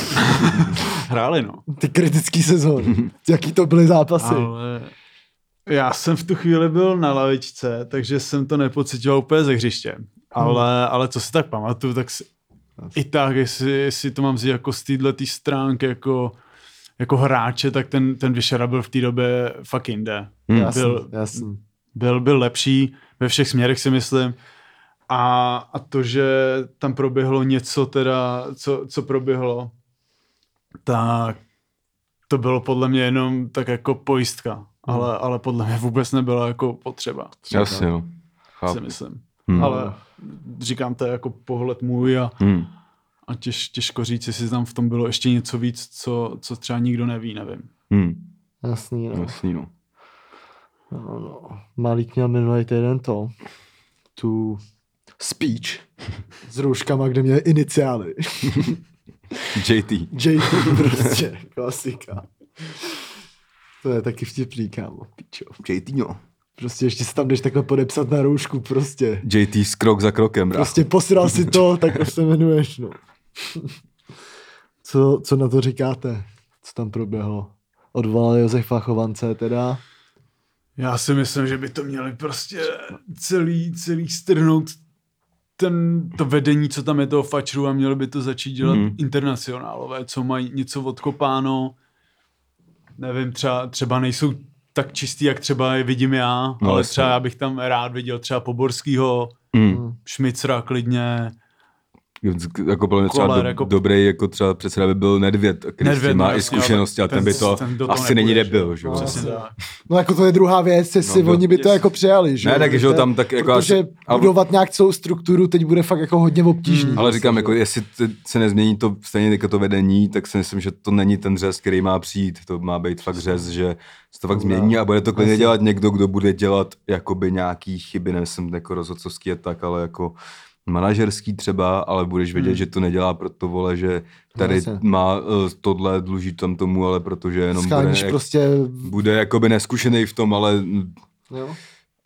Hráli, no. Ty kritický sezóny. Jaký to byly zápasy? Ale já jsem v tu chvíli byl na lavičce, takže jsem to nepocitoval úplně ze hřiště. Ale, ale co si tak pamatuju, tak si, i tak, jestli, jestli to mám vzít jako z této stránky jako, jako hráče, tak ten, ten Vyšera byl v té době fakt jinde. Hm. Jasný, Byl, jasný. byl, byl lepší ve všech směrech si myslím. A, a to, že tam proběhlo něco teda, co, co proběhlo, tak to bylo podle mě jenom tak jako pojistka. Ale, ale podle mě vůbec nebyla jako potřeba, Jasně, no. si myslím. Hm. Ale říkám to je jako pohled můj a, Hm. A těž, těžko říct, jestli tam v tom bylo ještě něco víc, co, co třeba nikdo neví, nevím. Hm. Jasný, no. Jasný, no. no, no. Malík měl minulý týden to, tu speech s rouškama, kde měl iniciály. JT. JT prostě, klasika. To je taky vtipný, kámo, pičo. JT, no. Prostě ještě se tam jdeš takhle podepsat na roušku, prostě. JT s krok za krokem, brácho. Prostě posral si to, tak se jmenuješ, no. Co, co na to říkáte? Co tam proběhlo? Odvolal Josefa Chovance teda. Já si myslím, že by to měli prostě celý, celý strhnout ten, to vedení, co tam je toho fačru a měli by to začít dělat Mhm. mm. internacionálové, co mají něco odkopáno. Nevím, třeba, třeba nejsou tak čistý, jak třeba je vidím já, No, ale jasně. třeba já bych tam rád viděl třeba Poborskýho, Hm. Šmicra klidně, Jako byl třeba do, jako- dobrý, jako třeba předseda by byl Nedvěd, který Nedvěd, má no, i zkušenosti a ale ten, by ten- to ten asi není nepůjde, debil, že jo? jasně. tak. No jako to je druhá věc, jestli No, oni by to yes. jako přijali, že Ne, tak, že tam tak jako Protože asi- ale- budovat nějak celou strukturu teď bude fakt jako hodně obtížný. Hmm. Ale říkám, že jako jestli se nezmění to stejně jako to vedení, tak si myslím, že to není ten řez, který má přijít. To má být fakt řez, že se to fakt No, změní a bude to klidně dělat někdo, kdo bude dělat jakoby nějaký chyby, nemyslím jako rozhodcovský a tak, ale jako manažerský třeba, ale budeš vědět, Hmm. že to nedělá proto vole, že tady jasně. má uh, tohle, dluží tam tomu, ale protože jenom bude, Scháníš prostě, bude jakoby neskušený v tom, ale jo.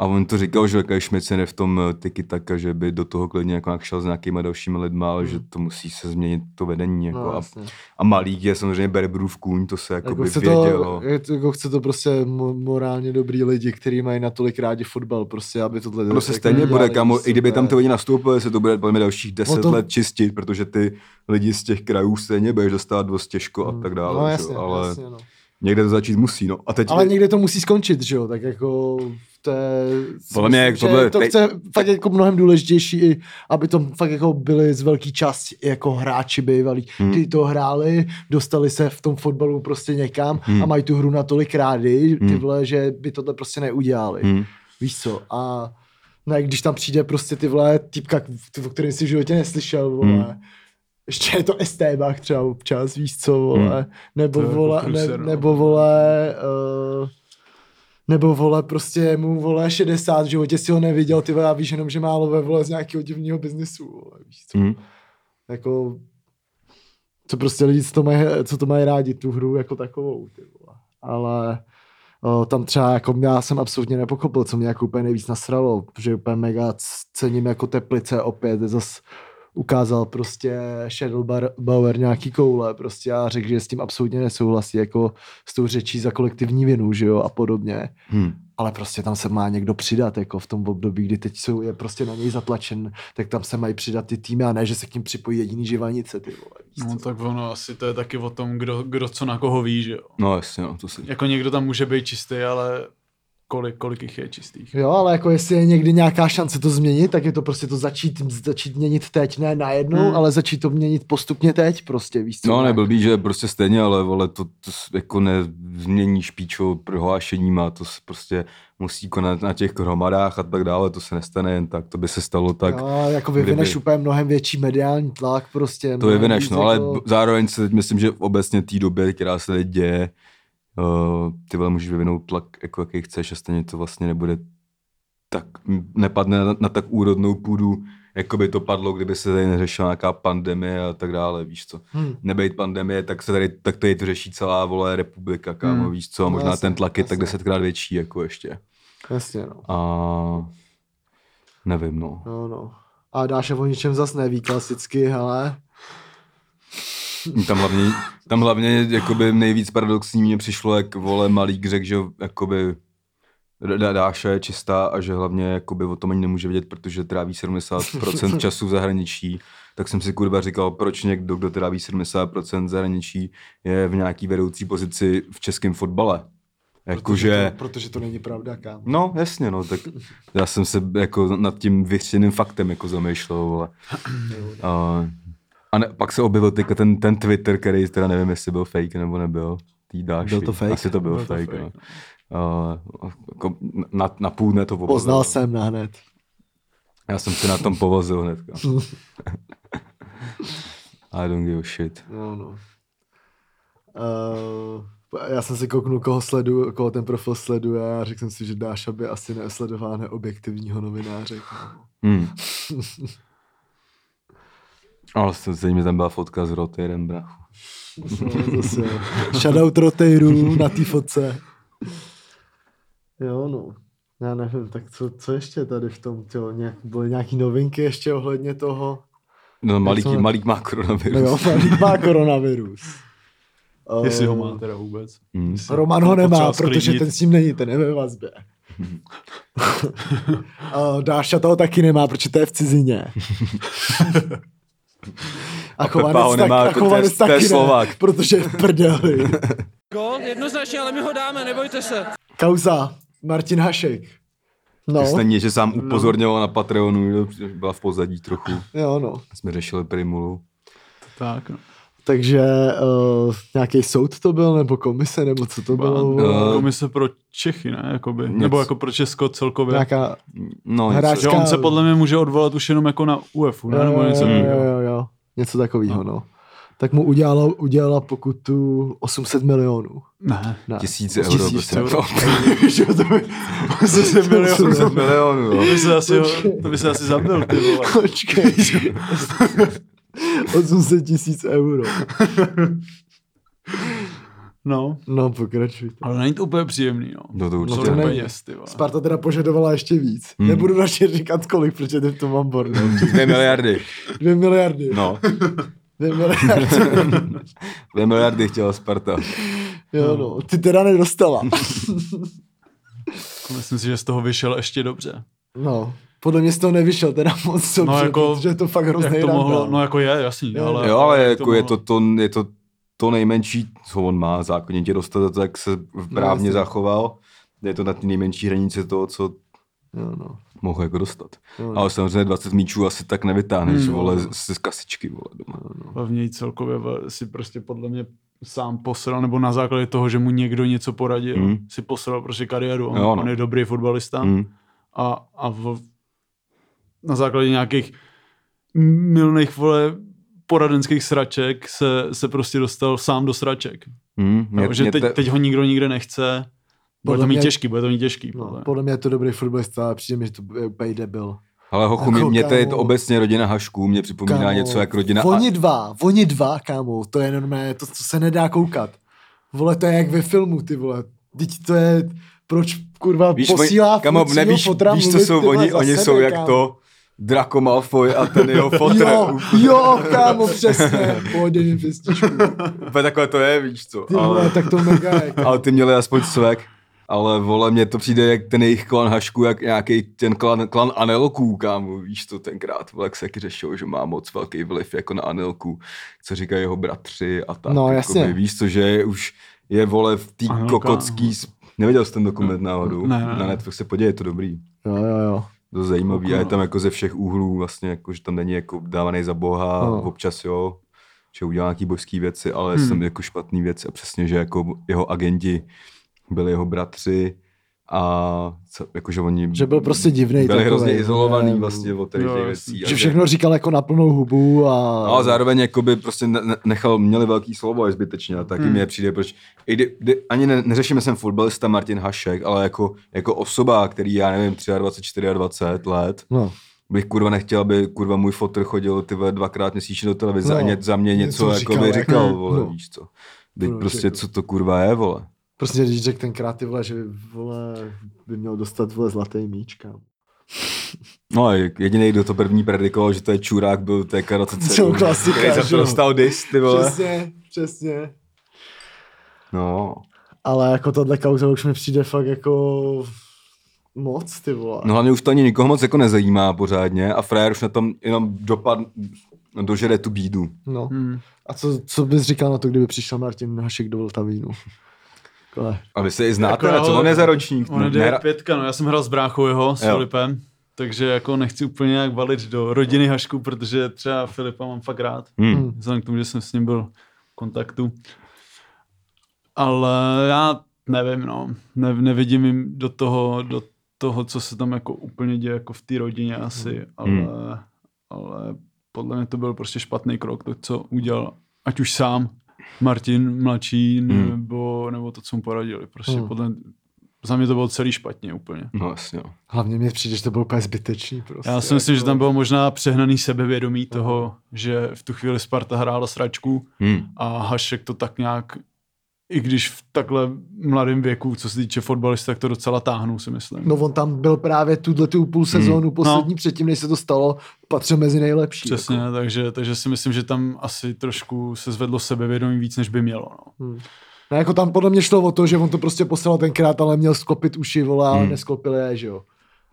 A on to říkal, že jaký Šmic je v tom eh, tiki taka, že by do toho klidně jako nějak šel s nějakýma dalšíma lidma, ale že to musí se změnit to vedení. Jako. Hmm. No, a, jasně. a Malík je samozřejmě Berberův kůň, to se jako Jako by chce, vědělo. to, jako chce to prostě mo- morálně dobrý lidi, kteří mají natolik rádi fotbal, prostě, aby tohle No se jako stejně bude, kamo, prostě i kdyby tam ty lidi nastoupili, se to bude podle dalších deset to- let čistit, protože ty lidi z těch krajů stejně budeš dostat dost těžko a tak dále. No jasně, ale jasně, no. někde to začít musí. No. A teď Ale někde to musí skončit, že jo, tak jako to je, Podle mě, jak tohle- to teď- chce fakt jako mnohem důležitější, i aby to fakt jako byli z velký části jako hráči bývalí, Hmm. kteří to hráli, dostali se v tom fotbalu prostě někam Hmm. a mají tu hru natolik rádi, ty Hmm. vole, že by tohle prostě neudělali. Hm. Víš co? A ne, když tam přijde prostě ty vole týpka, ty, o kterém jsi v životě neslyšel, vole. Hmm. Ještě je to Estébach třeba občas, víš co, vole. Nebo To je vole, jako ne, no. nebo vole, uh, nebo vole, prostě mu vole 60, v životě si ho neviděl, ty vole, a víš jenom, že málo ve vole z nějakého divného biznesu, vole, víš co. Hm. Jako, co prostě lidi, co to mají, co to mají rádi, tu hru jako takovou, ty vole. Ale o, tam třeba jako já jsem absolutně nepochopil, co mě jako úplně nejvíc nasralo, že úplně mega cením jako teplice opět, je zas ukázal prostě Shadow Bauer nějaký koule prostě a řekl, že s tím absolutně nesouhlasí, jako s tou řečí za kolektivní vinu, že jo, a podobně. Hmm. Ale prostě tam se má někdo přidat, jako v tom období, kdy teď jsou, je prostě na něj zatlačen, tak tam se mají přidat ty týmy a ne, že se k ním připojí jediný živanice, ty vole. No co? tak ono asi to je taky o tom, kdo, kdo co na koho ví, že jo. No jasně, no, to si... Jako někdo tam může být čistý, ale kolik, kolik jich je čistých. Jo, ale jako jestli je někdy nějaká šance to změnit, tak je to prostě to začít, začít měnit teď, ne najednou, Hmm. ale začít to měnit postupně teď, prostě víš co. No, ne? neblbý, že prostě stejně, ale vole, to, to jako nezměníš píčo prohlášeníma, to se prostě musí konat na těch hromadách a tak dále, to se nestane jen tak, to by se stalo tak, No, jako vyvineš kdyby- úplně mnohem větší mediální tlak prostě. to víc no, ale jako- b- zároveň se teď myslím, že obecně té době, která se teď děje, uh, ty vole můžeš vyvinout tlak, jako jaký chceš a stejně to vlastně nebude tak, nepadne na, na tak úrodnou půdu, jako by to padlo, kdyby se tady neřešila nějaká pandemie a tak dále, víš co. Hm. nebejt pandemie, tak se tady, tak tady to řeší celá vole republika, kámo, Hmm. víc co, a No možná jasně, ten tlak je tak jasně. desetkrát větší, jako ještě. Jasně, no. A nevím, no. no, no. A Dáša o ničem zas neví klasicky, hele. Tam hlavně, tam hlavně jakoby nejvíc paradoxní mě přišlo, jak vole Malík řekl, že jakoby Dá- Dáša je čistá a že hlavně jakoby o tom ani nemůže vědět, protože tráví 70% času v zahraničí. Tak jsem si kurva říkal, proč někdo, kdo tráví 70% v zahraničí, je v nějaký vedoucí pozici v českém fotbale. Protože Jakože... to, protože to není pravda, kam. No, jasně, no, tak já jsem se jako nad tím vyřčeným faktem jako zamýšlel, vole. A, a ne, pak se objevil teďka ten, ten Twitter, který teda nevím, jestli byl fake nebo nebyl. Tý dáši. Byl to fake. Asi to byl, Byl to fake, fake, no. A, jako na, na půl dne to objevil. Poznal jsem na hned. Já jsem se na tom povozil hnedka. I don't give a shit. No, no. Uh, já jsem si kouknul, koho, sledu, koho ten profil sleduje a řekl jsem si, že Dáša by asi nesledoval neobjektivního novináře. kámo. Hmm. Ale stejně mi tam byla fotka s Rotyrem, brachu. No, zase. Shoutout Rotejru na té fotce. Jo, no. Já nevím, tak co, co ještě tady v tom, tělo, nějak, byly nějaký novinky ještě ohledně toho? No, malík, jsme- malík má No koronavirus. jo, Malík má koronavirus. Jestli ho má teda vůbec. Hmm. Jestli Roman ho nemá, protože ten s ním není, ten je ve vazbě. A Dáša toho taky nemá, protože to je v cizině. A, A Pepa ho Chovanec, tak, nemá, a to je- Chovanec to je taky ne, Slovák. protože je v prdeli. Gol, jednoznačně, ale my ho dáme, nebojte se. Kauza, Martin Hašek. No, No. Není, že sám upozorňoval na Patreonu, že byla v pozadí trochu. jo no. Jsme řešili Primulu. Tak, no. Takže uh, nějaký soud to byl, nebo komise, nebo co to bylo? eh, Komise pro Čechy, ne? Jakoby. Nebo jako pro Česko celkově. Nějaká, No, Hráč- něco. Že on se podle mě může odvolat už jenom jako na UEFu, ne? jo, Nebo jo, něco jo, takového. jo, jo, něco takového, no. Tak mu udělala, udělala pokutu 800 milionů. Ne. Ne. Tisíce Tisíc euro. prostě. euro. To by, se milionů. 800 milionů, jo. To by se asi, to by se asi zabil, ty vole. Počkej. 800 tisíc euro. No, No, pokračuj. ale není to úplně příjemný, no. No to No určitě. to není. peněz, ty vole. Sparta teda požadovala ještě víc. Hmm. Nebudu radši říkat kolik, protože v tom mám bordel. Dvě miliardy. Dvě miliardy. No. Dvě miliardy. Dvě miliardy chtěla Sparta. jo, no. Ty teda nedostala. Myslím si, že z toho vyšel ještě dobře. no. Podle mě z toho nevyšel teda moc dobře, No, jako- protože je to fakt hrozný Jak to mohlo, no jako je, jasný, Jo, ale... Jo, ale jak jako je mohlo- to, to, je to to nejmenší, co on má zákonitě dostat, za to, jak se právně jasně. zachoval. Je to na té nejmenší hranici toho, co Jo, no. mohl jako dostat. Jo, Ale samozřejmě 20 míčů asi tak nevytáhneš, Hmm. vole, z, z kasičky, vole, doma. Hlavně i celkově v- si prostě podle mě sám posral, nebo na základě toho, že mu někdo něco poradil, Hmm. si posral prostě kariéru. On, Jo, no. on je dobrý fotbalista Mm. a, a v, na základě nějakých milných vole poradenských sraček se, se prostě dostal sám do sraček. Mm. Mě, Jo, že mě teď, te- teď ho nikdo nikde nechce. Bude Podle to mít mě- těžký, bude to mít těžký. No, podle. podle mě je to dobrý fotbalista, ale přijde mi, že to je úplně debil. Ale hochu, mě, Jako, mě to je to kámo. obecně rodina Hašků, mě připomíná Kámo, něco jak rodina... Oni dva, oni dva, kámo, to je normálně, to, to se nedá koukat. Vole, to je jak ve filmu, ty vole. Teď to je, proč kurva Víš, posílá svýho nevíš, víš, co jsou oni, oni sebe, jsou jak kámo. to, Draco Malfoy a ten jeho fotr. Jo, jo, kámo, přesně. Pojď mi pěstičku. Úplně takhle to je, víš co. Ty vole, tak to mega je. Ale ty měli aspoň svek. Ale vole, mně to přijde jak ten jejich klan Hašku, jak nějaký ten klan, klan Anelků, kámo, víš to tenkrát, vole, jak se taky řešil, že má moc velký vliv jako na Anelku, co říkají jeho bratři a tak. No, jakoby, jasně. víš co, že už je, vole, v té kokocký... sp- Neviděl jsi ten dokument náhodou? Ne, ne, ne. Na Netflix se podívej, je to dobrý. Jo, jo, jo. To zajímavý a je tam jako ze všech úhlů vlastně, jako, že tam není jako dávaný za boha, No. občas jo, že udělal nějaký božský věci, ale Hmm. hmm. jsem jako špatný věci a přesně, že jako jeho agenti byli jeho bratři a co, jakože oni Že byl prostě divnej byli takovej, hrozně ne? izolovaný vlastně od těch jasně. věcí. Že všechno říkal jako na plnou hubu a... No a zároveň jakoby prostě ne, ne- nechal, měli velký slovo je zbytečně a taky Hmm. hmm. mě přijde, proč, i kdy, kdy, ani ne, neřešíme jsem fotbalista Martin Hašek, ale jako, jako osoba, který já nevím, 23, 24 let, No, bych kurva nechtěl, aby kurva můj fotr chodil ty dvakrát měsíčně do televize No, a ně, za mě něco, něco jako říkal, by říkal, jako- vole, no. víš co. Teď No, prostě, co to kurva je, vole. Prostě když řekl tenkrát ty vole, že vole, by měl dostat vole zlatý míč, kámo. No a jediný, kdo to první predikoval, že to je čurák, byl TK27. Co, klasika, který za že to jo. dostal dis, ty vole. Přesně, přesně. No. Ale jako tohle kauza už mi přijde fakt jako moc, ty vole. no hlavně už to ani nikoho moc jako nezajímá pořádně a frajer už na tom jenom dopad, dožere tu bídu. no. Hmm. A co, co bys říkal na to, kdyby přišel Martin Hašek do Vltavínu? Takhle. A vy se i znáte, Jako, a co ale- on je za ročník? On je pětka, no já jsem hrál s bráchou jeho, s Jo. Filipem, takže jako nechci úplně nějak valit do rodiny Hašku, protože třeba Filipa mám fakt rád, Hmm. vzhledem k tomu, že jsem s ním byl v kontaktu. Ale já nevím, no, ne, nevidím jim do toho, do toho, co se tam jako úplně děje jako v té rodině asi, ale, Hmm. ale podle mě to byl prostě špatný krok, to, co udělal, ať už sám, Martin mladší, Hmm. nebo, nebo to, co mu poradili. Prostě Hmm. podle, za mě to bylo celý špatně úplně. No jasně, no. Hlavně mi přijde, že to bylo úplně zbytečný. Prostě, Já si myslím, že jako- tam bylo možná přehnaný sebevědomí toho, že v tu chvíli Sparta hrála sračku Hmm. a Hašek to tak nějak, i když v takhle mladém věku, co se týče fotbalista, tak to docela táhnou, si myslím. No on tam byl právě tuhle tu půl sezónu Hmm. poslední No. předtím, než se to stalo, patřil mezi nejlepší. Přesně, Jako. takže, takže si myslím, že tam asi trošku se zvedlo sebevědomí víc, než by mělo. No. Hmm. No jako tam podle mě šlo o to, že on to prostě poslal tenkrát, ale měl sklopit uši, vole, ale Hmm. nesklopil je, že jo.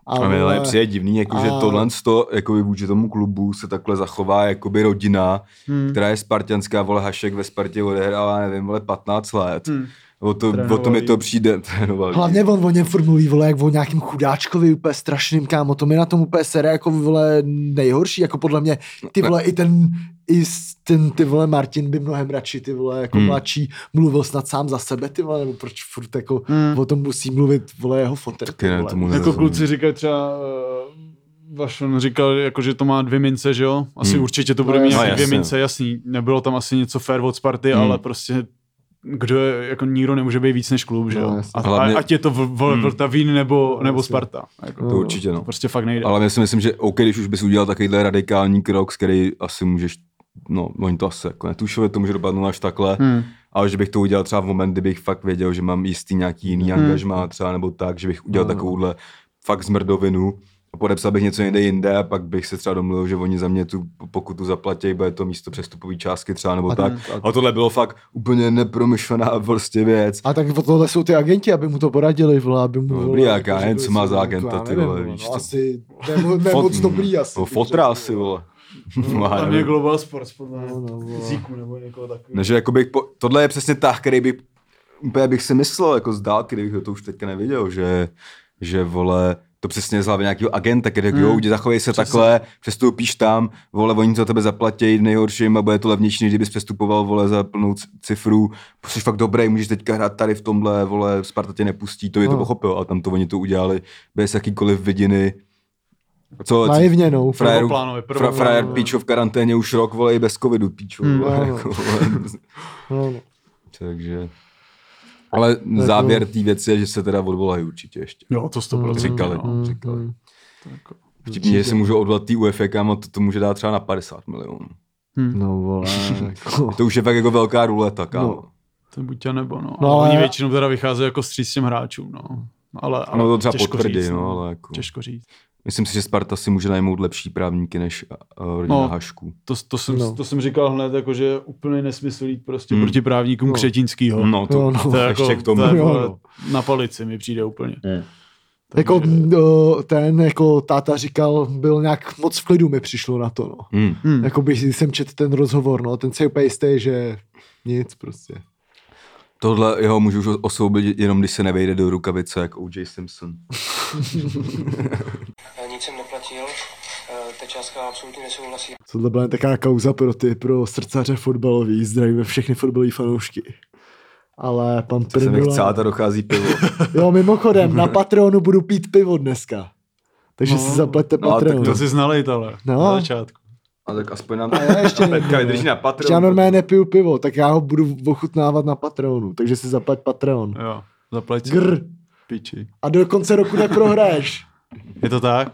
A ale přijde divný, jako, že a- tohle to, jakoby vůči tomu klubu se takhle zachová jakoby rodina, Hmm. která je spartianská, vole Hašek ve Spartě odehrála, nevím, vole 15 let. Hmm. O, to, o Trénoval to mi to přijde. Trénoval jí. Hlavně on o něm furt mluví, vole, jak o nějakým chudáčkovi úplně strašným, kámo, to mi na tom úplně sere, jako vole, nejhorší, jako podle mě, ty vole, i ten, i s- ten, ty vole, Martin by mnohem radši, ty vole, jako Hmm. mladší, mluvil snad sám za sebe, ty vole, nebo proč furt, jako, Hmm. o tom musí mluvit, vole, jeho fotek, Taky ne, vole. tomu Jako kluci říkají třeba, uh, Vašon říkal, jako, že to má dvě mince, že jo? Asi Hmm. určitě to bude No mít jasně. nějaké dvě No mince, jasný. Nebylo tam asi něco fair od Sparty, Hmm. ale prostě kdo je, jako nikdo nemůže být víc než klub, že No, jo? jasně. A, Hlavně- a, ať je to v, v, Hmm. Vltavín nebo, No, nebo. Sparta. Jako, No. To určitě, no. to prostě fakt nejde. Ale já si myslím, že OK, když už bys udělal takovýhle radikální krok, z který asi můžeš, no, oni to asi jako netušili, to může dopadnout až takhle, Hmm. ale že bych to udělal třeba v moment, kdybych fakt věděl, že mám jistý nějaký jiný Hmm. angažmá třeba, nebo tak, že bych udělal No. takovouhle fakt zmrdovinu podepsal bych něco někde jinde a pak bych se třeba domluvil, že oni za mě tu pokutu zaplatí, bude to místo přestupový částky třeba nebo A- tak. a- A tohle bylo fakt úplně nepromyšlená prostě věc. A tak tohle jsou ty agenti, aby mu to poradili, vole, aby mu... No, dobrý, jak jako, já nevím, by co má za jako, agenta, ty vole, vole, víš no, co. asi, ne, mo- ne Fot- moc dobrý asi. No, bych fotra řekl, asi, vole. No, já Tam je Global Sports, podle mě. No, no, nebo někoho takového. Ne, že jako bych po, tohle je přesně tah, který by úplně bych si myslel, jako z dálky, kdybych to už teďka neviděl, že, že vole, to přesně z hlavy nějakého agenta, který řekl, Hmm. jo, udělej, zachovej se Přesně. takhle, přestoupíš tam, vole, oni to tebe zaplatí nejhorším a bude to levnější, než kdybys přestupoval, vole, za plnou cifru, jsi fakt dobrý, můžeš teďka hrát tady v tomhle, vole, Sparta tě nepustí, to je to No. pochopil, a tam to oni to udělali bez jakýkoliv vidiny. Co, Naivně, no. frajeru, Prvoplánově, fra, frajer Píčo v karanténě už rok, vole, i bez covidu, Píčo, Hmm. vole, No, no. jako, vole. No, no. Takže... Ale závěr té věci je, že se teda odvolají určitě ještě. Jo, to 100%. Říkali, no. říkali. To jako- Vtipně, že si můžou odvolat tý UEFA, kámo, to, to může dát třeba na 50 milionů. Hm. No vole, jako. To už je fakt jako velká ruleta, kámo. No. To je buď a nebo, no. No, no ale ale- oni většinou teda vycházejí jako stříc těm hráčům, no. Ale, ale No to třeba potvrdí, říct, no, ale jako... Těžko říct. Myslím si, že Sparta si může najmout lepší právníky než uh, rodina No. no. Hašků. To, to, jsem, No. no. to jsem říkal hned, jako, že je úplně nesmysl jít prostě Hmm. hmm. proti právníkům No. no. Křetínskýho. No, to, Jo, no. to je ještě jako, k tomu. To je, Jo, vole, no. Na palici mi přijde úplně. Jako o, ten, jako táta říkal, byl nějak moc v klidu mi přišlo na to, no. Hmm. Hmm. Jako bych jsem četl ten rozhovor, no, ten se úplně jistý, že nic prostě. Tohle jeho můžu už osvobodit jenom, když se nevejde do rukavice, jak O.J. Simpson. Nic jsem neplatil, eh, ta částka absolutně nesouhlasí. Tohle byla jen taková kauza pro ty, pro srdcaře fotbalový, zdravíme všechny fotbalové fanoušky. Ale pan To se mi dochází pivo. Jo, mimochodem, na Patreonu budu pít pivo dneska. Takže No. si zaplaťte No, tak Patreon. To si znali, ale No. na začátku. A tak aspoň nám... A já ještě Petka vydrží na Já Patreon. normálně nepiju pivo, tak já ho budu ochutnávat na Patreonu, takže si zaplať Patreon. Jo, zaplať si. Grr. Piči. A do konce roku neprohraješ. Je to tak?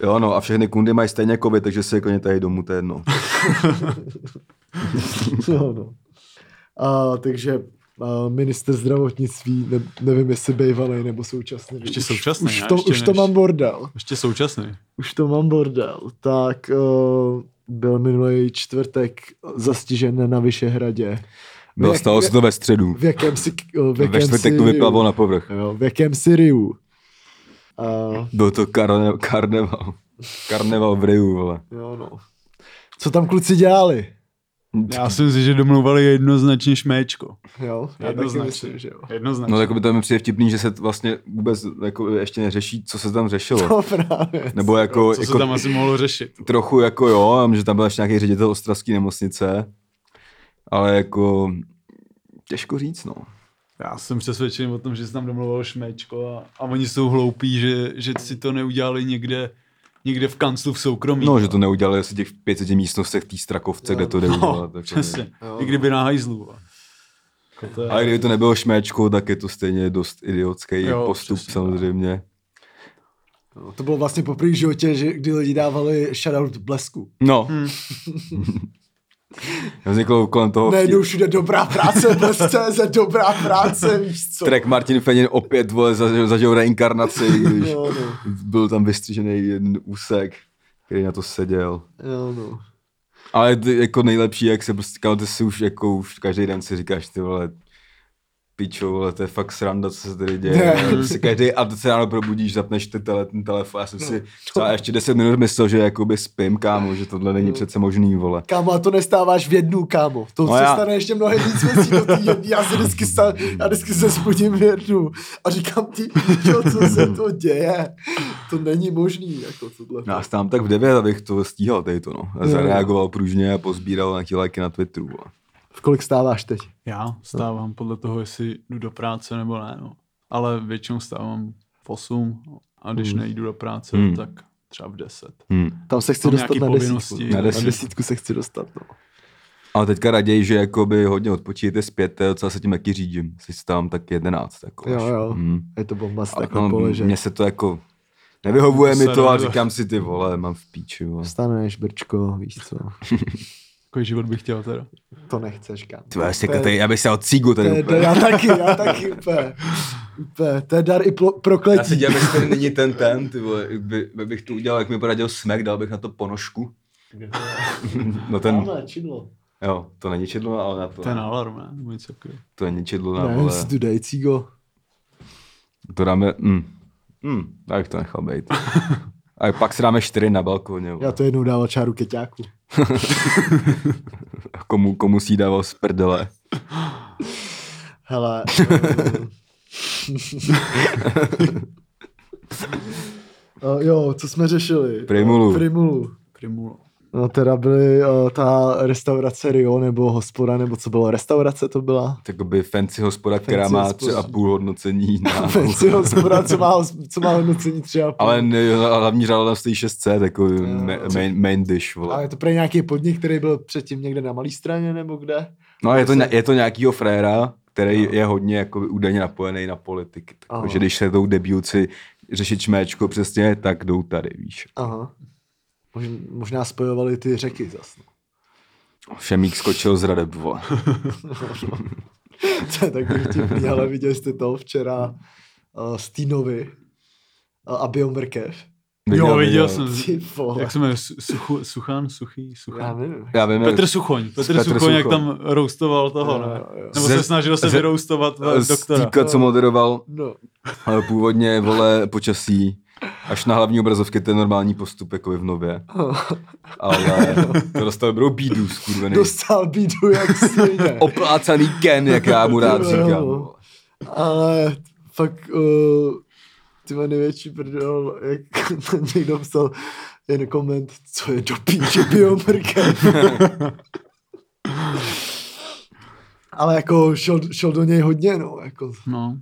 Jo, no a všechny kundy mají stejně covid, takže si jako tady domů, to je jedno. no, no. A, takže minister zdravotnictví, ne, nevím jestli bývalý nebo současný. Ještě už, současný, Už ne? to, Ještě už to než- mám bordel. Ještě současný. Už to mám bordel. Tak uh, byl minulý čtvrtek zastižen na Vyšehradě. Bylo, Jak- stalo se to ve středu. V jakém si, v jakém Ve čtvrtek to si- vyplavilo na povrch. Jo, v jakém Syriu. A, Byl to karne, karneval. Karneval v Riu, vole. jo, no. Co tam kluci dělali? Já si myslím, že domlouvali jednoznačně šméčko. Jo, já taky Jednoznačně. myslím, že jo. Jednoznačně. No tak by to mi přijde vtipný, že se vlastně vůbec jako ještě neřeší, co se tam řešilo. No právě. Nebo jako, Co se jako tam asi mohlo řešit? trochu jako jo, že tam byl ještě nějaký ředitel ostravské nemocnice, ale jako těžko říct, no. Já jsem přesvědčený o tom, že se tam domluvil šméčko a, a oni jsou hloupí, že, že si to neudělali někde, někde v kanclu v soukromí. No, že to neudělali asi těch 500 místnostech v té Strakovce, kde to jde udělat. no, jako- přesně. Jo. I kdyby na hajzlu. Jako je- Ale kdyby to nebylo šméčko, tak je to stejně dost idiotský Jo, postup přesně. samozřejmě. No, to bylo vlastně po první životě, že, kdy lidi dávali shoutout blesku. No. Hmm. Vzniklo kolem toho Najednou všude dobrá práce, blesk.cz, dobrá práce, víš co. track Martin Fenin opět vole, zažil, zažil reinkarnaci, když Jo, no. byl tam vystřižený jeden úsek, který na to seděl. Jo, no. Ale jako nejlepší, jak se prostě, ty si už jako už každý den si říkáš, ty vole, pičo, vole, to je fakt sranda, co se tady děje. Si každý, a teď se ráno probudíš, zapneš ty tele, ten telefon. Já jsem si třeba ještě 10 minut myslel, že jakoby spím, kámo, že tohle není přece možný, vole. Kámo, a to nestáváš v jednu, kámo. To No no se já- stane ještě mnohem víc věcí do té jedné. Já si vždycky, sta, já vždycky se spudím v jednu a říkám, pičo, co se to děje? To není možný, jako tohle. Já stám tak v 9, abych to stíhal, tady to, no. Zareagoval pružně a pozbíral nějaký lajky na Twitteru, vole. V kolik stáváš teď? Já stávám podle toho, jestli jdu do práce nebo ne. No. Ale většinou stávám v 8 a když Hmm. nejdu do práce, Hmm. tak třeba v 10. Hm. Tam se chci Mám dostat na desítku. Na Na desítku. desítku se chci dostat, no. Ale teďka raději, že jakoby hodně odpočíjete zpět, je docela se tím taky řídím. Si stávám tak 11. Jako Jo, jo. Hm. Je to bomba Ale takhle no, mně se to jako nevyhovuje mi to a říkám si ty vole, mám v píči. Vole. Vstaneš, brčko, víš co. Takový život bych chtěl teda. To nechceš, kámo. Ty vole, To je- tady, já bych se od cígu to tady je- to úplně. Já taky, já taky úplně. úplně. To je dar i plo, Já prokletí. se dělám, jestli tady není ten ten, ty vole, by, jak bych to udělal, jak mi poradil smek, dal bych na to ponožku. No ten, Tamhle, čidlo. jo, to není čidlo, ale na to, Ten alarm, ne? Nebo něco to není čidlo na Ne, vole. si tu dej, cígo. To dáme, hm, hm, tak to nechal být. A pak si dáme čtyři na balkoně. vole. Já to jednou dával čáru keťáku. Komu, komu si dával z prdele. Hele. uh, jo, co jsme řešili? Primulu. Primulu. Primulo. No teda byly uh, ta restaurace Rio, nebo hospoda, nebo co bylo, restaurace to byla? Takoby fancy hospoda, která Fancy má hospoda. tři a půl hodnocení na... Fancy hospoda, co má, co má hodnocení třeba. Ale ne, hlavní řada tam stojí 600, jako ma- main, main dish, A vole. je to pro nějaký podnik, který byl předtím někde na malé straně, nebo kde? No je to, ně- je to nějakýho fréra, který No. je hodně jako údajně napojený na politiky. Takže když se jdou debilci řešit šméčko přesně, tak jdou tady, víš. Aha. Možná, spojovali ty řeky zas. no. Šemík skočil z radeb, vole. to je taky vtipný, ale viděli jste to včera uh, Steenovi. A, a Biomrkev. jo, viděl jsem. Ty vole. Jak se jmenuje? Su- Suchu, Suchan? Suchý? Já Suchan? nevím. Já vím, Petr Suchoň. Petr, Petr Suchoň, jak Suchoň. tam roustoval toho, Jo, ne? jo. Nebo Ze- se snažil se ze- vyroustovat z doktora. týpka, co moderoval No. ale původně, vole, počasí, až na hlavní obrazovky, to je normální postup, jako je v nově. Ale to dostal dobrou bídu, skurvený. Dostal bídu jak svině. Oplácaný Ken, jak já mu rád říkám. vole. Ale fakt uh, ty má největší prdel, jak někdo psal jen koment, co je do píče. Ale jako šel, šel do něj hodně, no, jako. No.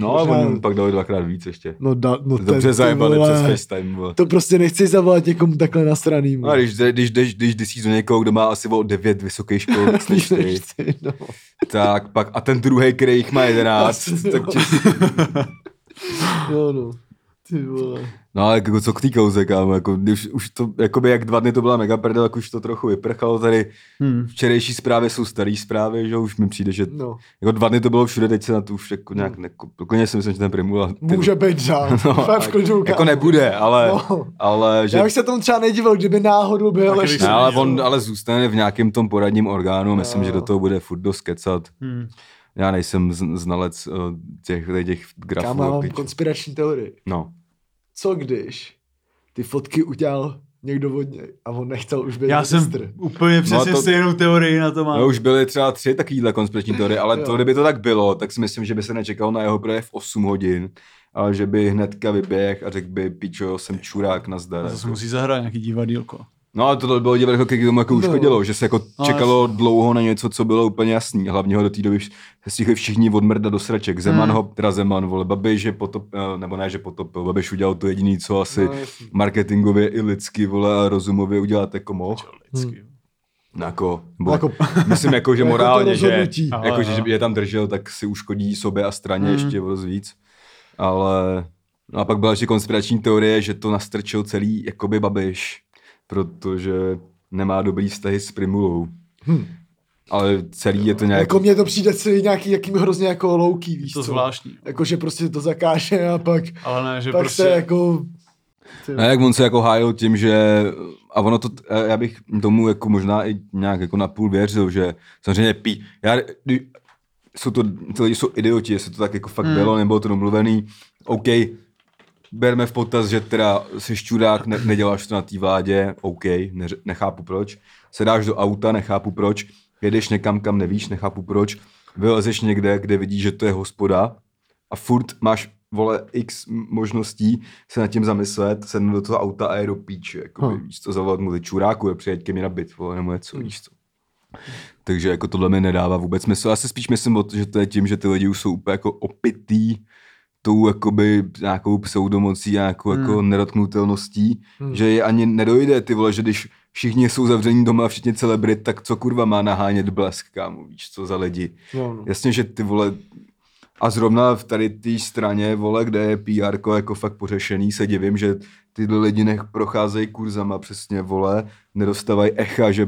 No a Možná- on pak dal dvakrát víc ještě. No, da, no ten, Dobře zajebali vole, přes FaceTime. Vole. To prostě nechci zavolat někomu takhle na straný. No, a když, když, když, když jdeš do někoho, kdo má asi o 9 vysokých škol, než ty, no. tak pak, a ten druhý, který jich má 11, Asi, tak jo. tě, no, no. Ty vole. No ale jako co k té kauze, kámo, jako, když už to, jakoby jak dva dny to byla mega prdel, jak už to trochu vyprchalo tady. Hmm. Včerejší zprávy jsou staré zprávy, že už mi přijde, že No. jako dva dny to bylo všude, teď se na to už jako nějak, neko, klidně si myslím, že ten Primula, ty- Může být dál. no, No, v klidu, jako kámo. nebude, ale, No. ale že, Já bych se tomu třeba nedivil, kdyby náhodou byl ještě. ne, ale on ale zůstane v nějakém tom poradním orgánu, myslím, Jo. že do toho bude furt dost kecat. Hmm. Já nejsem znalec uh, těch, těch grafů. Kámo, já mám konspirační teorii. No. Co když ty fotky udělal někdo od něj a on nechtěl už být Já jsem ministr? úplně přesně to- stejnou teorii na to mám. No už byly třeba tři takovýhle konspirační teorie, ale to, kdyby to tak bylo, tak si myslím, že by se nečekal na jeho projev 8 hodin, ale že by hnedka vyběh a řekl by, pičo, jsem čurák, nazdar. A zase musí zahrát nějaký divadýlko. No ale to bylo divadlo, k tomu jako uškodilo, že se jako No, čekalo dlouho na něco, co bylo úplně jasný. Hlavně ho do té doby stihli všichni odmrdat do sraček. Zeman Hmm. ho, teda Zeman, vole, Babiš, že potop, eh, nebo ne, že potopil, Babiš udělal to jediný, co asi No, jasný. marketingově i lidsky, vole, a rozumově udělat jako mohl. Vždycky. No, jako, nebo, Jako- myslím jako, že Jako morálně, že, rozhodnutí. Aha, jako, že aha. je tam držel, tak si uškodí sobě a straně Mm. ještě o dost víc. Ale no a pak byla ještě konspirační teorie, že to nastrčil celý jakoby Babiš, protože nemá dobrý vztahy s Primulou. Hm. Ale celý je to nějak... Jako mně to přijde celý nějaký, jakým hrozně jako louký, víš To co? zvláštní. Jako, že prostě to zakáže a pak, Ale ne, že pak prostě... se jako... Ne, jak on se jako hájil tím, že a ono to, já bych tomu jako možná i nějak jako napůl věřil, že samozřejmě pí, já, jsou to, ty lidi jsou idioti, jestli to tak jako fakt Hmm. bylo, nebylo to domluvený, OK, berme v potaz, že teda jsi čurák, ne, neděláš to na té vládě, OK, ne, nechápu proč, sedáš do auta, nechápu proč, jedeš někam, kam nevíš, nechápu proč, vylezeš někde, kde vidíš, že to je hospoda a furt máš vole x možností se nad tím zamyslet, sednout do toho auta a je do píče, jako Hm. víš co, zavolat mu čuráku, je přijeď ke mně na byt, vole, nebo něco, víš co. Takže jako tohle mi nedává vůbec smysl. Já si spíš myslím, o to, že to je tím, že ty lidi už jsou úplně jako opitý tou jakoby nějakou pseudomocí, nějakou Hmm. jako nedotknutelností, Hmm. že je ani nedojde, ty vole, že když všichni jsou zavření doma, všichni celebrit, tak co kurva má nahánět blesk, kámo, víš co za lidi. no, no. Jasně, že ty vole, a zrovna v tady té straně, vole, kde je PR jako fakt pořešený, se divím, že tyhle lidi nech procházejí kurzama přesně, vole, nedostávají echa, že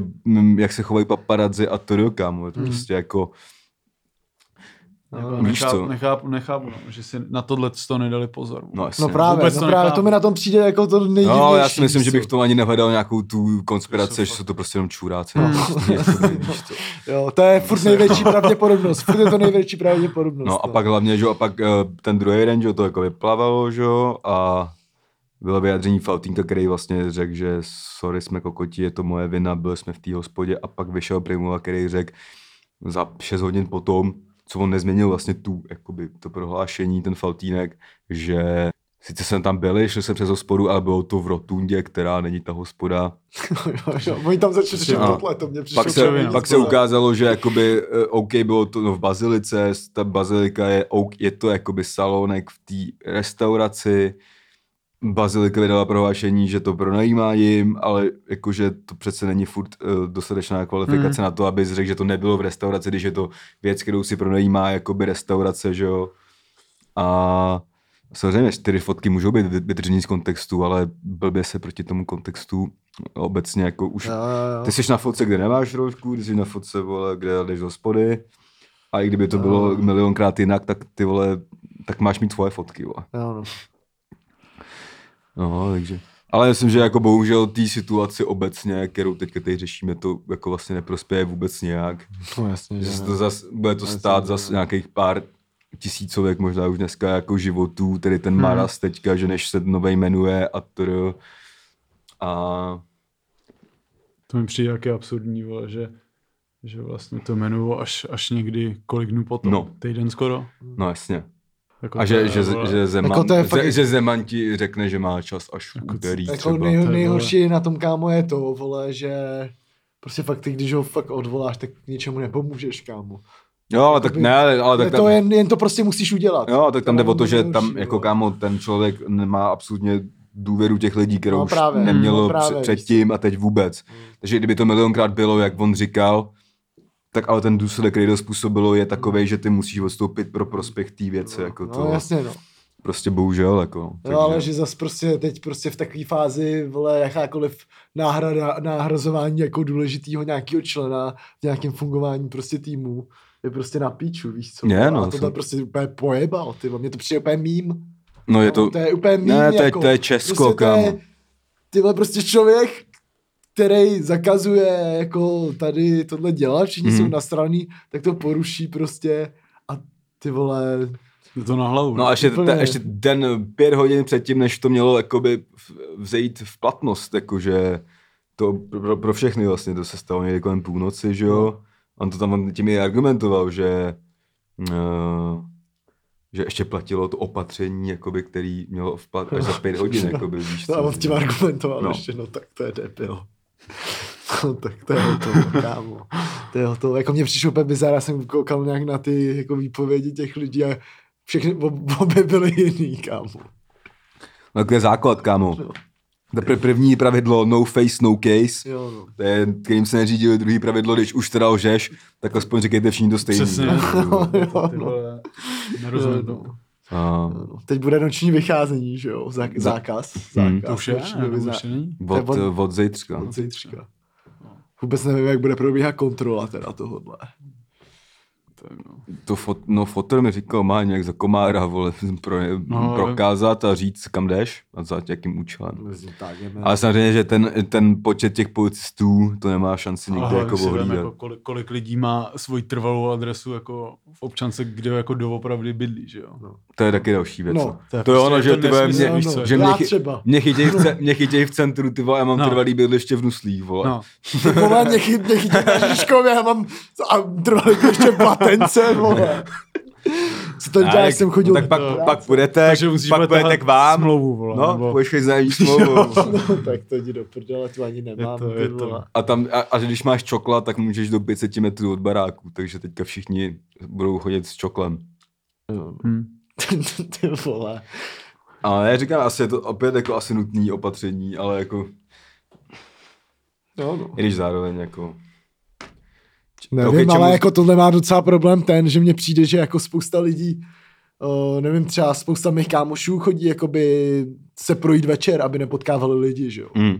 jak se chovají paparazzi a to do kámo, je to Hmm. prostě jako, Jako Víš nechápu, co? nechápu, nechápu, no, že si na tohle to nedali pozor. no jasně. No právě, Vůbec no to právě, nechápu. to mi na tom přijde jako to nejdivnější. No, já si myslím, že bych tom ani nehledal nějakou tu To konspiraci, že jsou to prostě jenom čuráci. Hmm. No, prostě. Jo, to je furt největší pravděpodobnost. Furt je to největší pravděpodobnost. No a pak hlavně, že jo, a pak eh, ten druhý den, že jo, to jako vyplavalo, že jo, a bylo vyjádření Faltínka, který vlastně řekl, že sorry, jsme kokoti, je to moje vina, byli jsme v té hospodě a pak vyšel Primula, který řekl za 6 hodin potom, co on nezměnil vlastně tu, jakoby to prohlášení, ten Faltínek, že sice jsme tam byli, šli jsme přes hospodu, ale bylo to v Rotundě, která není ta hospoda, jo, jo, oni tam začali řešit No. tohle, to mě přišlo. pak se, pak se ukázalo, že jakoby, eh, OK, bylo to no, v Bazilice, ta bazilika je, OK, je to jakoby salonek v té restauraci, Bazilika vydala prohlášení, že to pronajímá jim, ale jakože to přece není furt uh, dostatečná kvalifikace Hmm. na to, aby řekl, že to nebylo v restauraci, když je to věc, kterou si pronajímá jakoby restaurace, že jo. A samozřejmě čtyři fotky můžou být vy- vytržený z kontextu, ale blbě se proti tomu kontextu obecně jako už Jo, jo, jo. ty jsi na fotce, kde nemáš roušku, ty jsi na fotce, vole, kde jdeš do hospody. A i kdyby to bylo milionkrát jinak, tak ty vole, tak máš mít svoje fotky, vole. Jo, no. No, takže. Ale myslím, že jako bohužel té situaci obecně, kterou teďka tady řešíme, to jako vlastně neprospěje vůbec nějak. No jasně, Že to zas, bude to Jasně, stát že zas ne. nějakých pár tisícovek, možná už dneska jako životů, tedy ten Maras teďka, že než se novej jmenuje a tr. A To mi přijde jaké absurdní, vole, že, že vlastně to jmenuju až, až někdy kolik dnů potom. No. Týden skoro. no jasně. Jako A to že, že, vole, že, Zeman, Jako to je fakt- že, že Zeman ti řekne, že má čas až v úterý Jako třeba. nej, nejhorší na tom, kámo, je to, vole, že prostě fakt ty, když ho fakt odvoláš, tak k ničemu nepomůžeš, kámo. Jo, ale tak ne, ale, ale tak to tam, jen, jen to prostě musíš udělat. jo, tak tam jde o to, že nejhorší, tam jako kámo, ten člověk nemá absolutně důvěru těch lidí, kterou No už právě, nemělo no právě, předtím a teď vůbec. Takže kdyby to milionkrát bylo, jak on říkal, tak ale ten důsledek, který to způsobilo, je takový, že ty musíš odstoupit pro prospěch té věci. Jako No to jasně, no. prostě bohužel. Jako, Jo, ale že zas prostě teď prostě v takové fázi, vole, jakákoliv náhrada, náhrazování jako důležitýho nějakého člena v nějakém fungování prostě týmu je prostě na píču, víš co? Je, no, a tohle jsem- prostě úplně pojebal, ty vole, mně to přijde úplně mím. no je to, No, to je úplně mým, ne, to je, jako, to je Česko, prostě to je, kámo. Tyhle prostě člověk, který zakazuje jako tady tohle dělat, všichni Mhm. jsou nasraný, tak to poruší prostě a ty vole, Je to na hlavu. No a ještě, Úplně. te, ještě den pět hodin předtím, než to mělo jakoby vzejít v platnost, jakože to pro, pro všechny vlastně, to se stalo někdy kolem půlnoci, že jo. On to tam tím i argumentoval, že uh, že ještě platilo to opatření, jakoby, který mělo v plat až za pět hodin, jakoby, víš no a on tím argumentoval No. no. ještě, no tak to je debil. No tak to je hotovo, kámo. To je hotovo. Jako mě přišlo úplně bizar, já jsem koukal nějak na ty jako výpovědi těch lidí a všechny ob- obě byly jiný, kámo. No, to je základ, kámo. No. To je první pravidlo no face, no case. Jo, no. To je, kterým se neřídili druhý pravidlo, když už teda lžeš, tak aspoň říkejte všichni to stejný. Přesně. Jo, no. Nerozumím Jo, tomu. no. A No, Teď bude noční vycházení, že jo? Zá- zákaz. zákaz Hmm. To už je, od, To je od- od zítřka. Od zítřka. Vůbec nevím, jak bude probíhat kontrola teda tohohle. To fot, no, fotel mi říkal, má nějak za komára, vole, pro, No, no, prokázat a říct, kam jdeš a za jakým účelem. Tágem. Ale samozřejmě, že ten, ten počet těch policistů to nemá šanci nikdy jako si vem, ohlídat. jako kolik, kolik, lidí má svoji trvalou adresu jako v občance, kde jako doopravdy bydlí, že jo? No. To je taky další věc. No, No, to je to je prostě ono, že ty mě, no, co, že mě, třeba. mě, chytěj v, ce, mě chytěj v centru, ty vole, já mám No. no. trvalý bydliště v Nuslích, vole. No, Ty vole, mě, chy, mě chytí na Žižkově, já mám a trvalý ještě v Platence, vole. Co to dělá, jak jsem chodil tak do pak, práce? pak půjdete, takže musíš pak půjdete k vám, smlouvu, vole, no, nebo- budeš chodit za smlouvu. No, tak to jdi do prdele, tu ani nemám, Je to- je to. A, tam, a, a, že když máš čokla, tak můžeš do 500 metrů od baráku, takže teďka všichni budou chodit s čoklem. Jo, Hm. ty vole. Ale já říkám, asi je to opět jako asi nutný opatření, ale jako, Jo, no. i když zároveň jako... Nevím, Ok, čemu- ale jako tohle má docela problém ten, že mně přijde, že jako spousta lidí, uh, nevím, třeba spousta mých kámošů chodí jakoby se projít večer, aby nepotkávali lidi, že jo. Mm.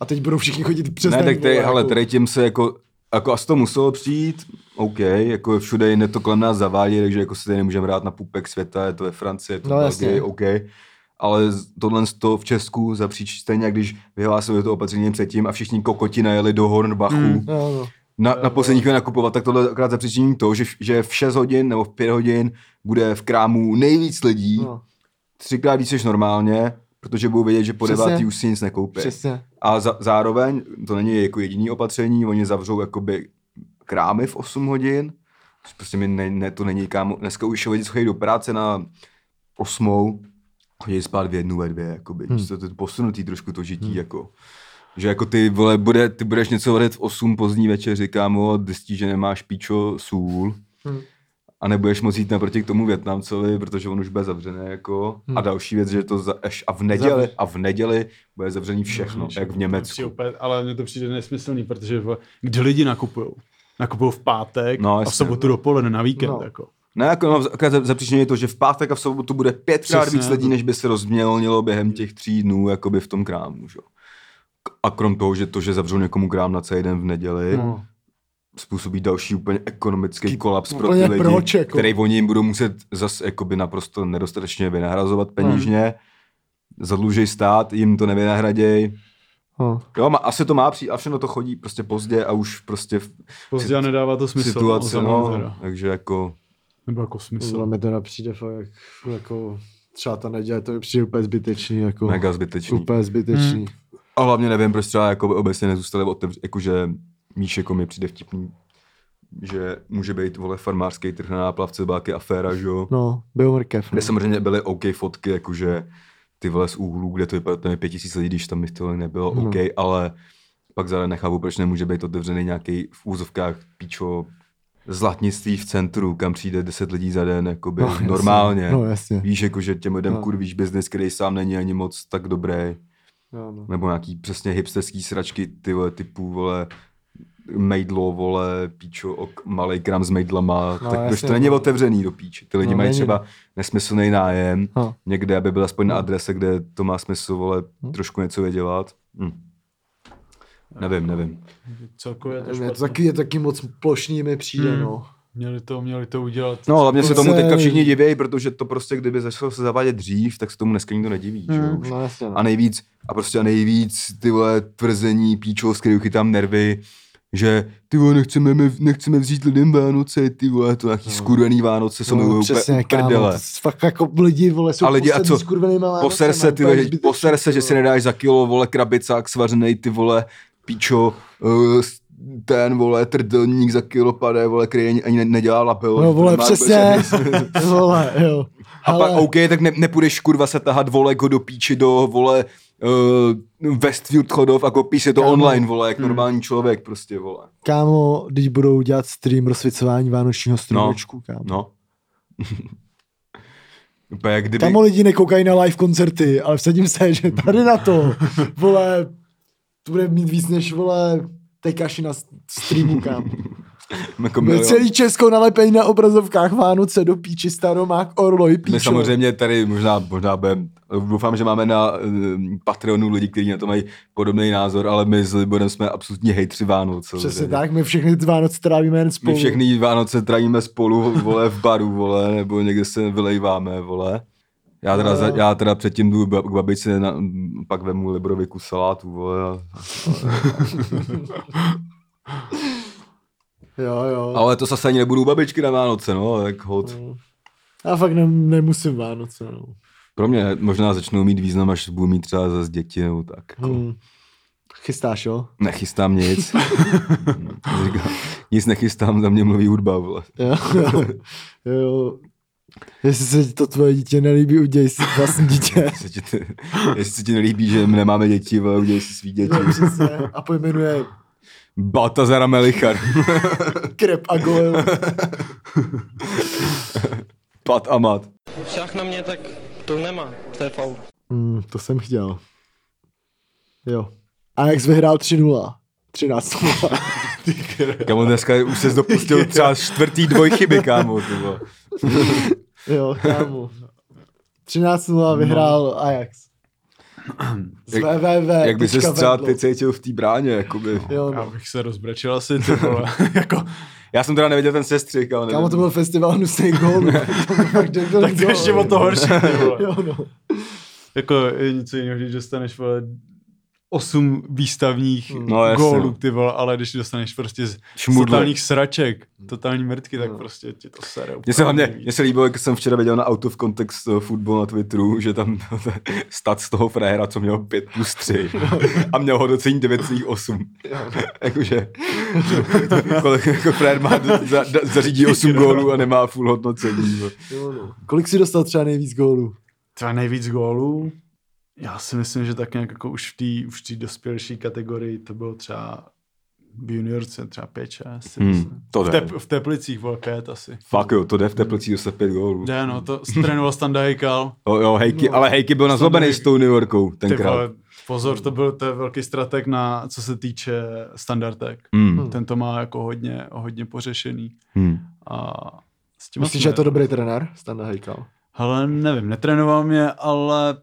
A teď budou všichni chodit přes Ne, tak tady, vole, hele, jako, tady tím se jako, jako asi to muselo přijít, OK, jako všude jinde to kolem nás zavádí, takže jako se tady nemůžeme hrát na pupek světa, je to ve Francii, je to No, jasně. Belgii, OK. Ale tohle to v Česku zapříč stejně, když vyhlásili to opatření předtím a všichni kokoti najeli do Hornbachu mm. Jo, no. Na, na poslední chvíli nakupovat, tak tohle akorát zapříčiní to, že, v- že v 6 hodin nebo v 5 hodin bude v krámu nejvíc lidí, no. třikrát víc než normálně, protože budou vědět, že po Přesně. devátý už si nic nekoupí. Přesně. A za, zároveň, to není jako jediný opatření, oni zavřou jakoby krámy v 8 hodin, prostě mi ne, ne, to není kámo, dneska už lidi chodí do práce na 8, chodí spát v jednu, ve dvě, jakoby, hmm. to, to je posunutý trošku to žití, hmm. jako. Že jako ty, vole, bude, ty budeš něco vařit v 8 pozdní večeři, kámo, zjistíš, že nemáš píčo, sůl, Hmm. a nebudeš moct jít naproti k tomu Větnamcovi, protože on už bude zavřený, jako. Hmm. A další věc, že to za, až, a v neděli, a v neděli bude zavřený všechno, jak v Německu. Opět, ale mně to přijde nesmyslný, protože kde lidi nakupují? Nakupují v pátek No, a v sobotu dopoledne na víkend. No. Jako. Ne, jako no, akorát za- zapříčinění je to, že v pátek a v sobotu bude pětkrát víc lidí, to- než by se rozmělnilo během těch tří dnů jakoby v tom krámu. Že? A krom toho, že to, že zavřou někomu krám na celý den v neděli, No. způsobí další úplně ekonomický Ty- kolaps pro úplně ty lidi, proč, jako? který oni jim budou muset zase jakoby naprosto nedostatečně vynahrazovat peněžně. zadlužej stát, jim to nevynahraděj. No. Jo, má, asi to má přijít a všechno to chodí prostě pozdě a už prostě v Pozdě a nedává to smysl. situaci, no, no, mě teda. takže jako, Nebo jako smysl. Tohle mi teda přijde fakt jak, jako třeba ta neděle, to mi přijde úplně zbytečný, jako mega zbytečný. úplně zbytečný. A hlavně nevím, proč třeba jako obecně nezůstali otevř, jakože Míš jako mi přijde vtipný, že může být, vole, farmářský trh na náplavce, byla aféra, že jo. No, byl mrkev. Kde No. samozřejmě byly OK fotky, jakože ty vole z úhlů, kde to vypadá, tam je pět tisíc lidí, když tam bych tohle nebylo, No. OK, ale pak zároveň nechápu, proč nemůže být otevřený nějaký v úzovkách píčo zlatnictví v centru, kam přijde 10 lidí za den, jakoby No, jasně. normálně. No, jasně. Víš, jako, že těm lidem No. kurvíš biznis, který sám není ani moc tak dobrý. No, no. Nebo nějaký přesně hipsterský sračky, ty vole, typu, vole, mejdlo, vole, píčo, ok, malej kram s mejdlama, No, no, tak proč to není no. otevřený do píči. Ty lidi No, mají není. třeba nesmyslný nájem, No. někde, aby byl aspoň na adrese, kde to má smysl, vole, Hm. trošku něco vydělat. Hm. Nevím, nevím. Celkově je to Je to špatný. taky, je taky moc plošný mi přijde, Hmm. no. Měli to, měli to udělat. No, hlavně se tomu teďka všichni divějí, protože to prostě, kdyby začalo se zavádět dřív, tak se tomu dneska nikdo nediví, že jo? Hmm. už. No jasně, no. A nejvíc, a prostě a nejvíc ty vole tvrzení píčo, z kterých chytám nervy, že ty vole nechceme, nechceme vzít lidem Vánoce, ty vole, to nějaký no. skurvený Vánoce, jsou mi no, úplně přesně, kámo, prdele. s- fakt jako lidi, vole, jsou A lidi, a co? skurvenýma Poser se, ty, vole, úplně poser se, že si nedáš za kilo, vole, krabicák svařenej, ty vole, píčo, uh, ten, vole, trdelník za kilo pade, vole, který ani, ani ne- nedělá lapel. No, to vole, přesně, vole, jo. A Ale... pak, OK, tak ne, nepůjdeš kurva se tahat, vole, jako do píči, do, vole, uh, Westfield chodov a kopíš si to Kámo. online, vole, jak Hmm. normální člověk, prostě, vole. Kámo, když budou dělat stream rozsvěcování vánočního stromečku, kámo. No. Úplně jak kdyby... Kámo lidi nekoukají na live koncerty, ale vsadím se, že tady na to, vole, to bude mít víc než, vole, tekaši na streamu, kámo. jako celý Česko nalepený na obrazovkách Vánoce do píči, staromák, orloj, píčo. My samozřejmě tady možná, možná budem, doufám, že máme na uh, Patreonu lidi, kteří na to mají podobný názor, ale my s Liborem jsme absolutní hejtři Vánoc. Přesně samozřejmě. tak, my všechny Vánoce trávíme jen spolu. My všechny Vánoce trávíme spolu, vole, v baru, vole, nebo někde se vylejváme, vole. Já teda, No. za, já teda předtím jdu k babičce, na, pak vemu Liborovi kus salátu, vole. A, Jo, jo. ale to zase ani nebudu u babičky na Vánoce, no, tak hod. Já fakt ne, nemusím Vánoce, no. Pro mě možná začnou mít význam, až budu mít třeba zase děti, nebo tak. Jako. Hmm. Chystáš, jo? Nechystám nic. Nic nechystám, za mě mluví hudba, vole. Jo, jo. jo. Jestli se ti to tvoje dítě nelíbí, udělej si vlastní dítě. Jestli se ti nelíbí, že my nemáme děti, vole, udělej si svý děti. Přesně. A pojmenuje Baltazar Melichar. Krep a Goel. Pat a mat. Však na mě, tak to nemá, to je faul. Hmm, to jsem chtěl. Jo. Ajax vyhrál 3-0. 13 Kámo, dneska už se dopustil třeba čtvrtý dvojchyby, kámo. Ty vole. Jo, kámo. 13-0 vyhrál Ajax. Z Jak- www. Jak by se třeba ty cítil v té bráně, jakoby. Jo, Já no. bych se rozbrečel asi, ty vole. jako, Já jsem teda neviděl ten sestřih, ale Kámo, to byl festival gólů. Fakt debilní tak to ještě o to horší, ty vole. Jo, no. Jako je něco jiného, když dostaneš vole, osm výstavních No, no, gólů, no. ty vole, ale když dostaneš prostě z Šmudle. totálních sraček, totální mrtky, tak No. prostě ti to sere. Mně se hlavně, mně se líbilo, jak jsem včera viděl na Out of Context Football na Twitteru, že tam stat z toho fréhera, co měl 5 plus 3 a měl ho docení 9,8. Jakože, kolik jako frér má, za, za, zařídí 8 gólů a nemá full hodnocení. no. Kolik si dostal třeba nejvíc gólů? Třeba nejvíc gólů, já si myslím, že tak nějak jako už v té už v té dospělejší kategorii to bylo třeba v juniorce třeba 5 6 Hmm, to v, jde. tep, v Teplicích bylo 5 asi. Fakt jo, to jde v Teplicích dostat 5 gólů. Ne, no, to trénoval Standa Hejkal. Jo, jo, hejky, No. ale Hejky byl nazlobený s tou New Yorkou Ty tenkrát. vole, pozor, to byl to je velký strateg na, co se týče standardek. Hmm, Ten to má jako hodně, hodně pořešený. hmm. A s tím Myslíš, že je to dobrý trenér? Standa Hejkal. Ale nevím, netrénoval mě, ale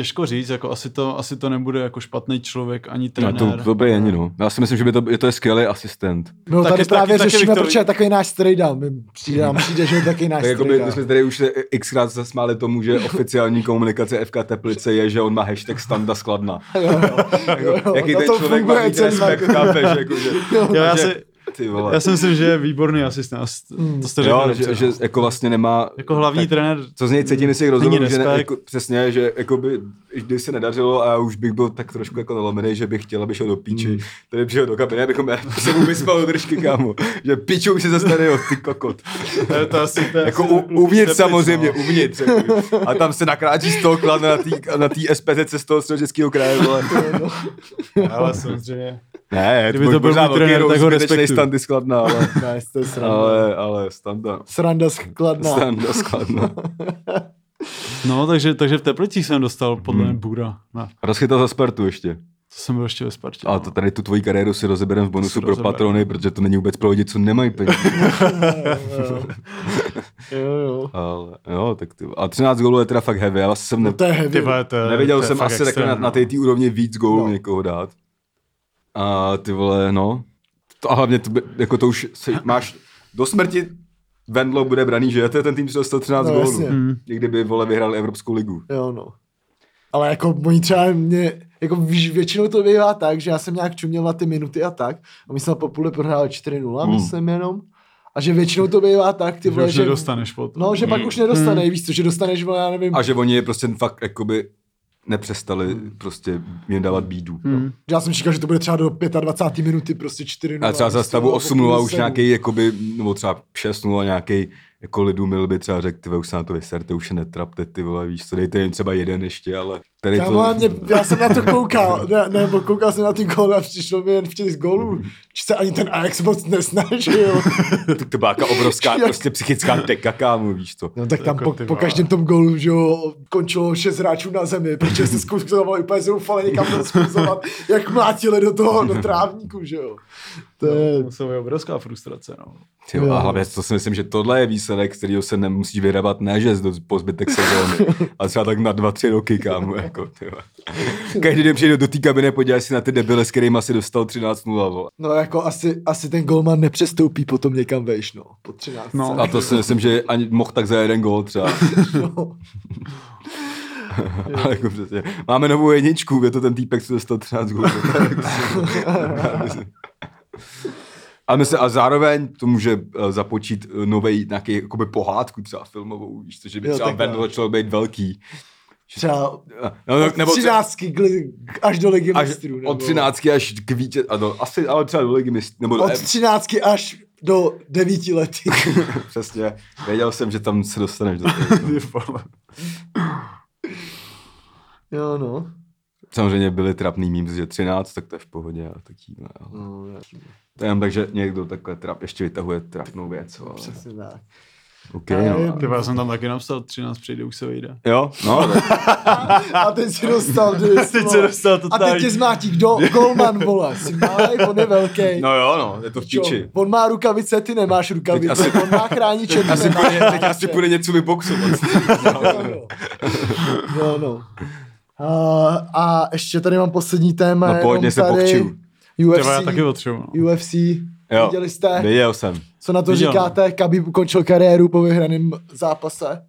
těžko říct, jako asi to, asi to nebude jako špatný člověk ani No, trenér. to dobrý ani, no. Já si myslím, že by to, je to je skvělý asistent. No Taky- tady právě taky- taky řešíme, to- proč je takový náš strejda. My přijde, nám přijde, že je takový náš Tak jako my, strejda. my jsme tady už se xkrát zasmáli tomu, že oficiální komunikace FK Teplice je, že on má hashtag standa skladna. Jo, jo, jo, jo, Jaký ten to člověk má mít celý respekt, chápeš? Jako, že, Jo, já, si, ty vole. já si myslím, že je výborný asistent. To jste řekl jo, že, že, jako vlastně nemá... Jako hlavní tak, trenér Co z něj cítím z těch rozhovorů, že ne, jako, přesně, že jako by, když se nedařilo a já už bych byl tak trošku jako nalomený, že bych chtěl, aby šel do píči, mm. tady přišel do kabiny, abychom se mu vyspal do držky, kámo. Že pičou si zase tady, jo, ty kokot. To je to asi, to je Jako asi u, uvnitř samozřejmě, no. uvnitř. Jako. A tam se nakráčí z toho kladna na té na tý SPZ z toho středočeského kraje, vole. Ale samozřejmě. Ne, Kdyby to to byl můj trenér, tak ho respektuju. standy skladna, ale, Ne, to je sranda. ale, ale standa. Sranda skladná. Standa skladna. No, takže, takže v Teplicích jsem dostal podle mě Bura. No, Rozchytal za Spartu ještě. to jsem byl ještě ve Spartě. A no. to tady tu tvoji kariéru si rozebereme v bonusu pro patrony, protože to není vůbec pro lidi, co nemají peníze. Jo, jo. Ale, jo, tak ty, a 13 gólů je teda fakt heavy, já vlastně jsem ne, No to je heavy. Ty vole, to je, nevěděl to je jsem asi extrém, na, no. na té té úrovni víc gólů No. někoho dát. A ty vole, no, to, a hlavně to, by- jako to už si, máš do smrti Vendlo bude braný, že to je ten tým, co dostal 13 No, gólů. Hmm. I kdyby vole vyhrál Evropskou ligu. Jo, no. Ale jako oni třeba mě, jako víš, většinou to bývá tak, že já jsem nějak čuměl na ty minuty a tak. A my jsme po půle prohráli 4-0, Hmm. myslím jenom. A že většinou to bývá tak, ty Že vole, už že... nedostaneš potom. No, že pak už nedostane, víš co, že dostaneš, vole, já nevím, A že oni je prostě fakt jakoby nepřestali prostě jim dávat bídu. Hmm. že já jsem čekal, že to bude třeba do 25. minuty prostě 4-0. A třeba za stavu vole, 8-0 už nějaký, jakoby, nebo třeba 6-0 nějaký jako lidu mil by třeba řekl, ty už se na to vyserte, už se netrapte, ty vole, víš co, dejte jim třeba jeden ještě, ale tady Kámo, to... ale mě, já jsem na to koukal, ne, nebo koukal jsem na ty góly a přišlo mi jen v těch gólů, že se ani ten Ajax moc nesnažil. to, to byla jaká obrovská Jak- prostě psychická teka, kámo, víš to. No tak tam Jako po, po každém tom gólu, že jo, končilo šest hráčů na zemi, protože se zkusovali úplně zoufale někam rozkuzovat, jak mlátili do toho, do trávníku, že jo. To je, To musela být obrovská frustrace, no. Tyjo, Jo. a hlavně to si myslím, že tohle je výsledek, z kterého se nemusíš vyrabat ne, že do, po zbytek sezóny, ale třeba tak na dva, tři roky, kámo, jako, tyjo. Každý den přijde do té kabiny, podívej si na ty debile, s kterými asi dostal 13-0, vole. no jako asi, asi ten golman nepřestoupí potom někam vejš, no, po 13. No. A to si myslím, že ani mohl tak za jeden gól třeba. no. Ale jako přesně. Máme novou jedničku, je to ten týpek, co dostal 13 gólů. A, myslím, a zároveň to může eh, započít nový nějaký jakoby pohádku třeba filmovou, víš, že by Jo, třeba. Vendlo začal být velký. Třeba No, no, od nebo třeba 13 kli- až do ligy až mistrů. od nebo- 13 až k vítěz, ano, asi, ale třeba do ligy mistrů, nebo Od eh, 13 až do 9 letý. přesně, věděl jsem, že tam se dostaneš do toho. jo, no. Samozřejmě byly trapný memes, že 13, tak to je v pohodě a takové. Ale... no jasně. To je jenom tak, že někdo takhle trap, ještě vytahuje trapnou věc. Ale... Přesně tak. OK, A no. vole, já jsem tam taky napsal 13 přijde, už se vejde. Jo, no, tak, A teď si dostal dys, Teď se dostal to A teď tě zmátí, kdo? Golman, vole. Jsi malý, on je velký. no jo, no, je to v piči. On má rukavice, ty nemáš rukavice. asi- on má chrániče, ty Asi nemáš půjde, teď asi půjde něco vyboxovat. Jo, no. Jo, no. A, a ještě tady mám poslední téma. No, pojďme se tady pokču. Ty UFC, vole, já taky potřebuji. No. UFC, Jo, viděli jste? Viděl jsem. Co na to Viděl. říkáte? Khabib ukončil kariéru po vyhraném zápase?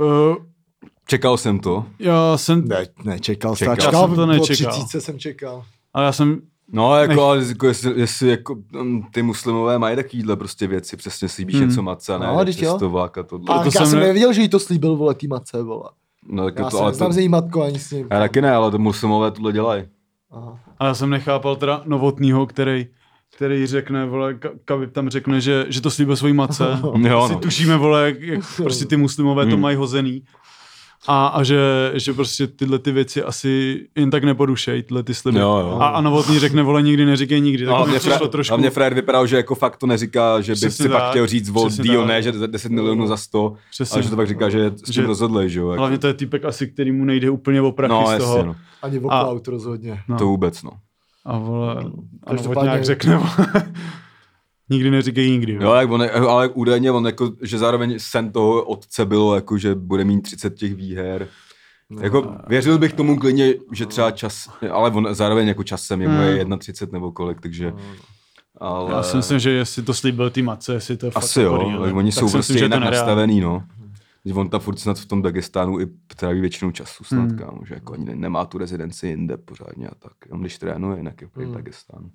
Uh, Čekal jsem to. já jsem, Ne, nečekal. Čekal. Čekal, Já jsem to po nečekal. 30 jsem čekal. ale já jsem, No, jako, ale jako jestli, jestli jako, mm, ty muslimové mají takovýhle prostě věci, přesně slíbíš Hmm. něco matce, ne, No, vždyť jo. přes to tohle. To já jsem jsem ne- nevěděl, že jí to slíbil, vole, tý matce, vole. No, jako Já to, se ale neznám to, matkou ani s ním. já taky ne, ale to muslimové tohle dělají. Aha. ale já jsem nechápal teda novotnýho, který, který řekne, vole, Ka- Khabib tam řekne, že, že to slíbil svojí matce. Jo, si no. tušíme, vole, jak, jak prostě ty muslimové to Hmm. mají hozený. A, a že, že prostě tyhle ty věci asi jen tak neporušej, tyhle ty sliby. Jo, jo. A, a novotný řekne, vole, nikdy neříkej nikdy. No, Tak mi hlavně, přišlo fra, trošku... hlavně Fred vypadal, že jako fakt to neříká, že by si pak chtěl říct o Přesně deal, ne, že za 10 milionů za 100, Přesně. ale že to pak říká, že s tím Že- rozhodli, že jo. Jako. Hlavně to je týpek asi, který mu nejde úplně o prachy no, z toho. jasně, no. Ani v A- cloud rozhodně. No. To vůbec, no. A vole, a novotňák řekne, vole, nikdy neříkej nikdy. Jo, jak on, ale údajně on jako, že zároveň sen toho otce bylo jako, že bude mít 30 těch výher, Jako věřil bych tomu klidně, že třeba čas, ale on zároveň jako časem, Hmm. je 31 nebo kolik, takže... Ale... Já si myslím, že jestli to slíbil tý matce, jestli to je fakt Asi jo, tak oni tak jsou prostě jinak nastavený, no. Že on tam furt snad v tom Dagestánu i tráví většinou času snad, Hmm. kámo, že jako ani ne- nemá tu rezidenci jinde pořádně a tak. On když trénuje, jinak je v Hmm. Dagestánu.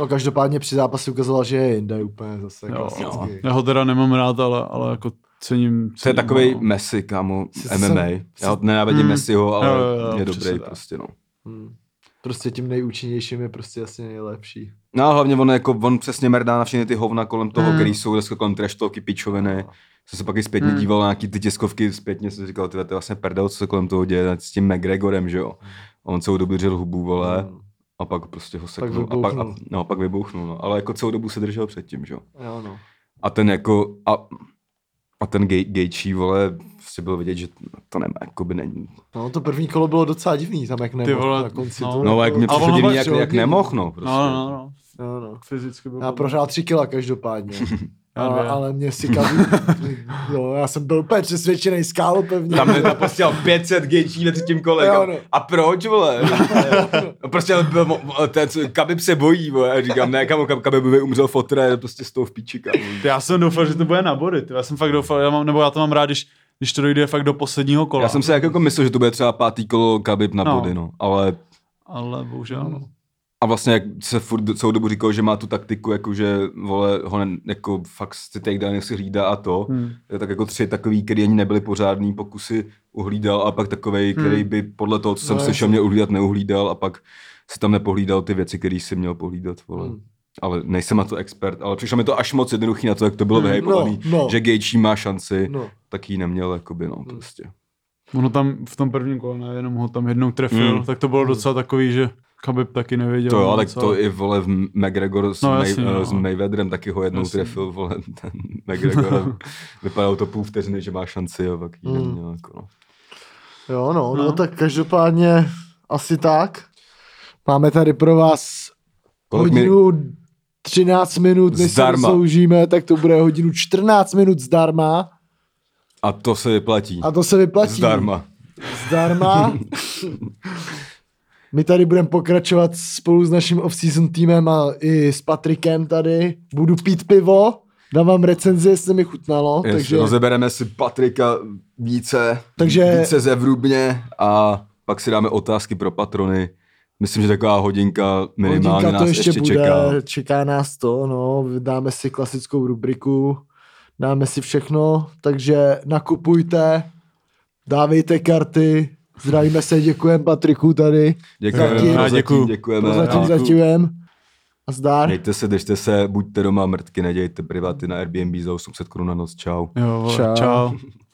No každopádně při zápase ukazoval, že je jinde úplně zase Jo, klasicky. Já ho teda nemám rád, ale, ale jako cením. To je cením takový ho. Messi, kámo, Jsi- MMA. jsem- Já ho nenávidím Hmm. Messiho, ale Jo, jo, jo, je dobrý tak. prostě, no. Hmm. Prostě tím nejúčinnějším je prostě asi nejlepší. No a hlavně on, jako, on přesně mrdá na všechny ty hovna kolem toho, Hmm. který jsou dneska kolem trash talky, pičoviny. Jsem se pak i zpětně Hmm. díval na nějaký ty tiskovky, zpětně jsem si říkal, tyhle, to je vlastně prdel, co se kolem toho děje s tím McGregorem, že jo. A on celou dobu držel hubu, vole, Hmm. A pak prostě ho Pak seknul. a pak, a, vybouchnul. no, pak vybouchnul, no. Ale jako celou dobu se držel předtím, že jo. Jo, no. A ten jako, a, a ten gay, gayčí, vole, prostě bylo vidět, že to nemá, jako by není. no. to první kolo bylo docela divný, tam jak nemohl vole, na konci. no. to No, jak mě přišlo divný, pak jak, jak nemohl, no, prostě. No, no, no. No, no. Fyzicky byl Já prohrál tři kila každopádně. Já ale, ale mě si kazu... jo, já jsem byl úplně přesvědčený skálo pevně. Tam je napostěl 500 gejčí ve třetím kole. Jo, no. A proč, vole? No, prostě ten, co- Kabib se bojí, vole. A říkám, ne, kamo, Kab- Kabib by umřel fotre, prostě z toho v píči, kamo. Já jsem doufal, že to bude na body. Já jsem fakt doufal, já mám, nebo já to mám rád, když, když to dojde fakt do posledního kola. Já jsem si jako myslel, že to bude třeba pátý kolo Kabib na No. body, no. Ale Ale bohužel, no. A vlastně jak se furt celou dobu říkal, že má tu taktiku, jako že vole, ho ne, jako fakt si takedowny si hlídá a to, Hmm. tak jako tři takový, který ani nebyly pořádný pokusy uhlídal a pak takovej, který by podle toho, co jsem No, slyšel, jasně. mě uhlídat neuhlídal a pak si tam nepohlídal ty věci, které si měl pohlídat, vole. Hmm. Ale nejsem na to expert, ale přišlo mi to až moc jednoduchý na to, jak to bylo Hmm, vyhypovaný, no, no. že Gaethje má šanci, No. tak ji neměl, jakoby, no, prostě. Ono tam v tom prvním kole, jenom ho tam jednou trefil, Hmm. tak to bylo docela takový, že Khabib taky nevěděl. To jo, tak to i, vole, v McGregor s, No, May, jasně, no. s Mayweatherem taky ho jednou Jasně. trefil, vole, ten McGregor. Vypadalo to půl vteřiny, že má šanci, a pak Hmm. neměl, jako, no. Jo, no, no, No. tak každopádně asi tak. Máme tady pro vás Kolik mi- hodinu 13 minut, než se Zdarma. rozloužíme, tak to bude hodinu 14 minut zdarma. A to se vyplatí. A to se vyplatí. Zdarma. Zdarma. My tady budeme pokračovat spolu s naším off-season týmem a i s Patrikem tady. Budu pít pivo, dávám recenzi, jestli mi chutnalo. Yes, takže Rozebereme si Patrika více, Takže- více zevrubně a pak si dáme otázky pro patrony. Myslím, že taková hodinka minimálně hodinka nás to ještě, ještě bude, čeká. čeká nás to, no, dáme si klasickou rubriku, dáme si všechno, takže nakupujte, dávejte karty, zdravíme se, děkujeme Patriku tady, Děkujeme, Zatím. prozatím Děkuju. děkujeme. prozatím a zatím a zdar. Mějte se, držte se, buďte doma, mrtky, nedějte priváty na Airbnb za 800 korun na noc, čau. Jo, Čau. čau.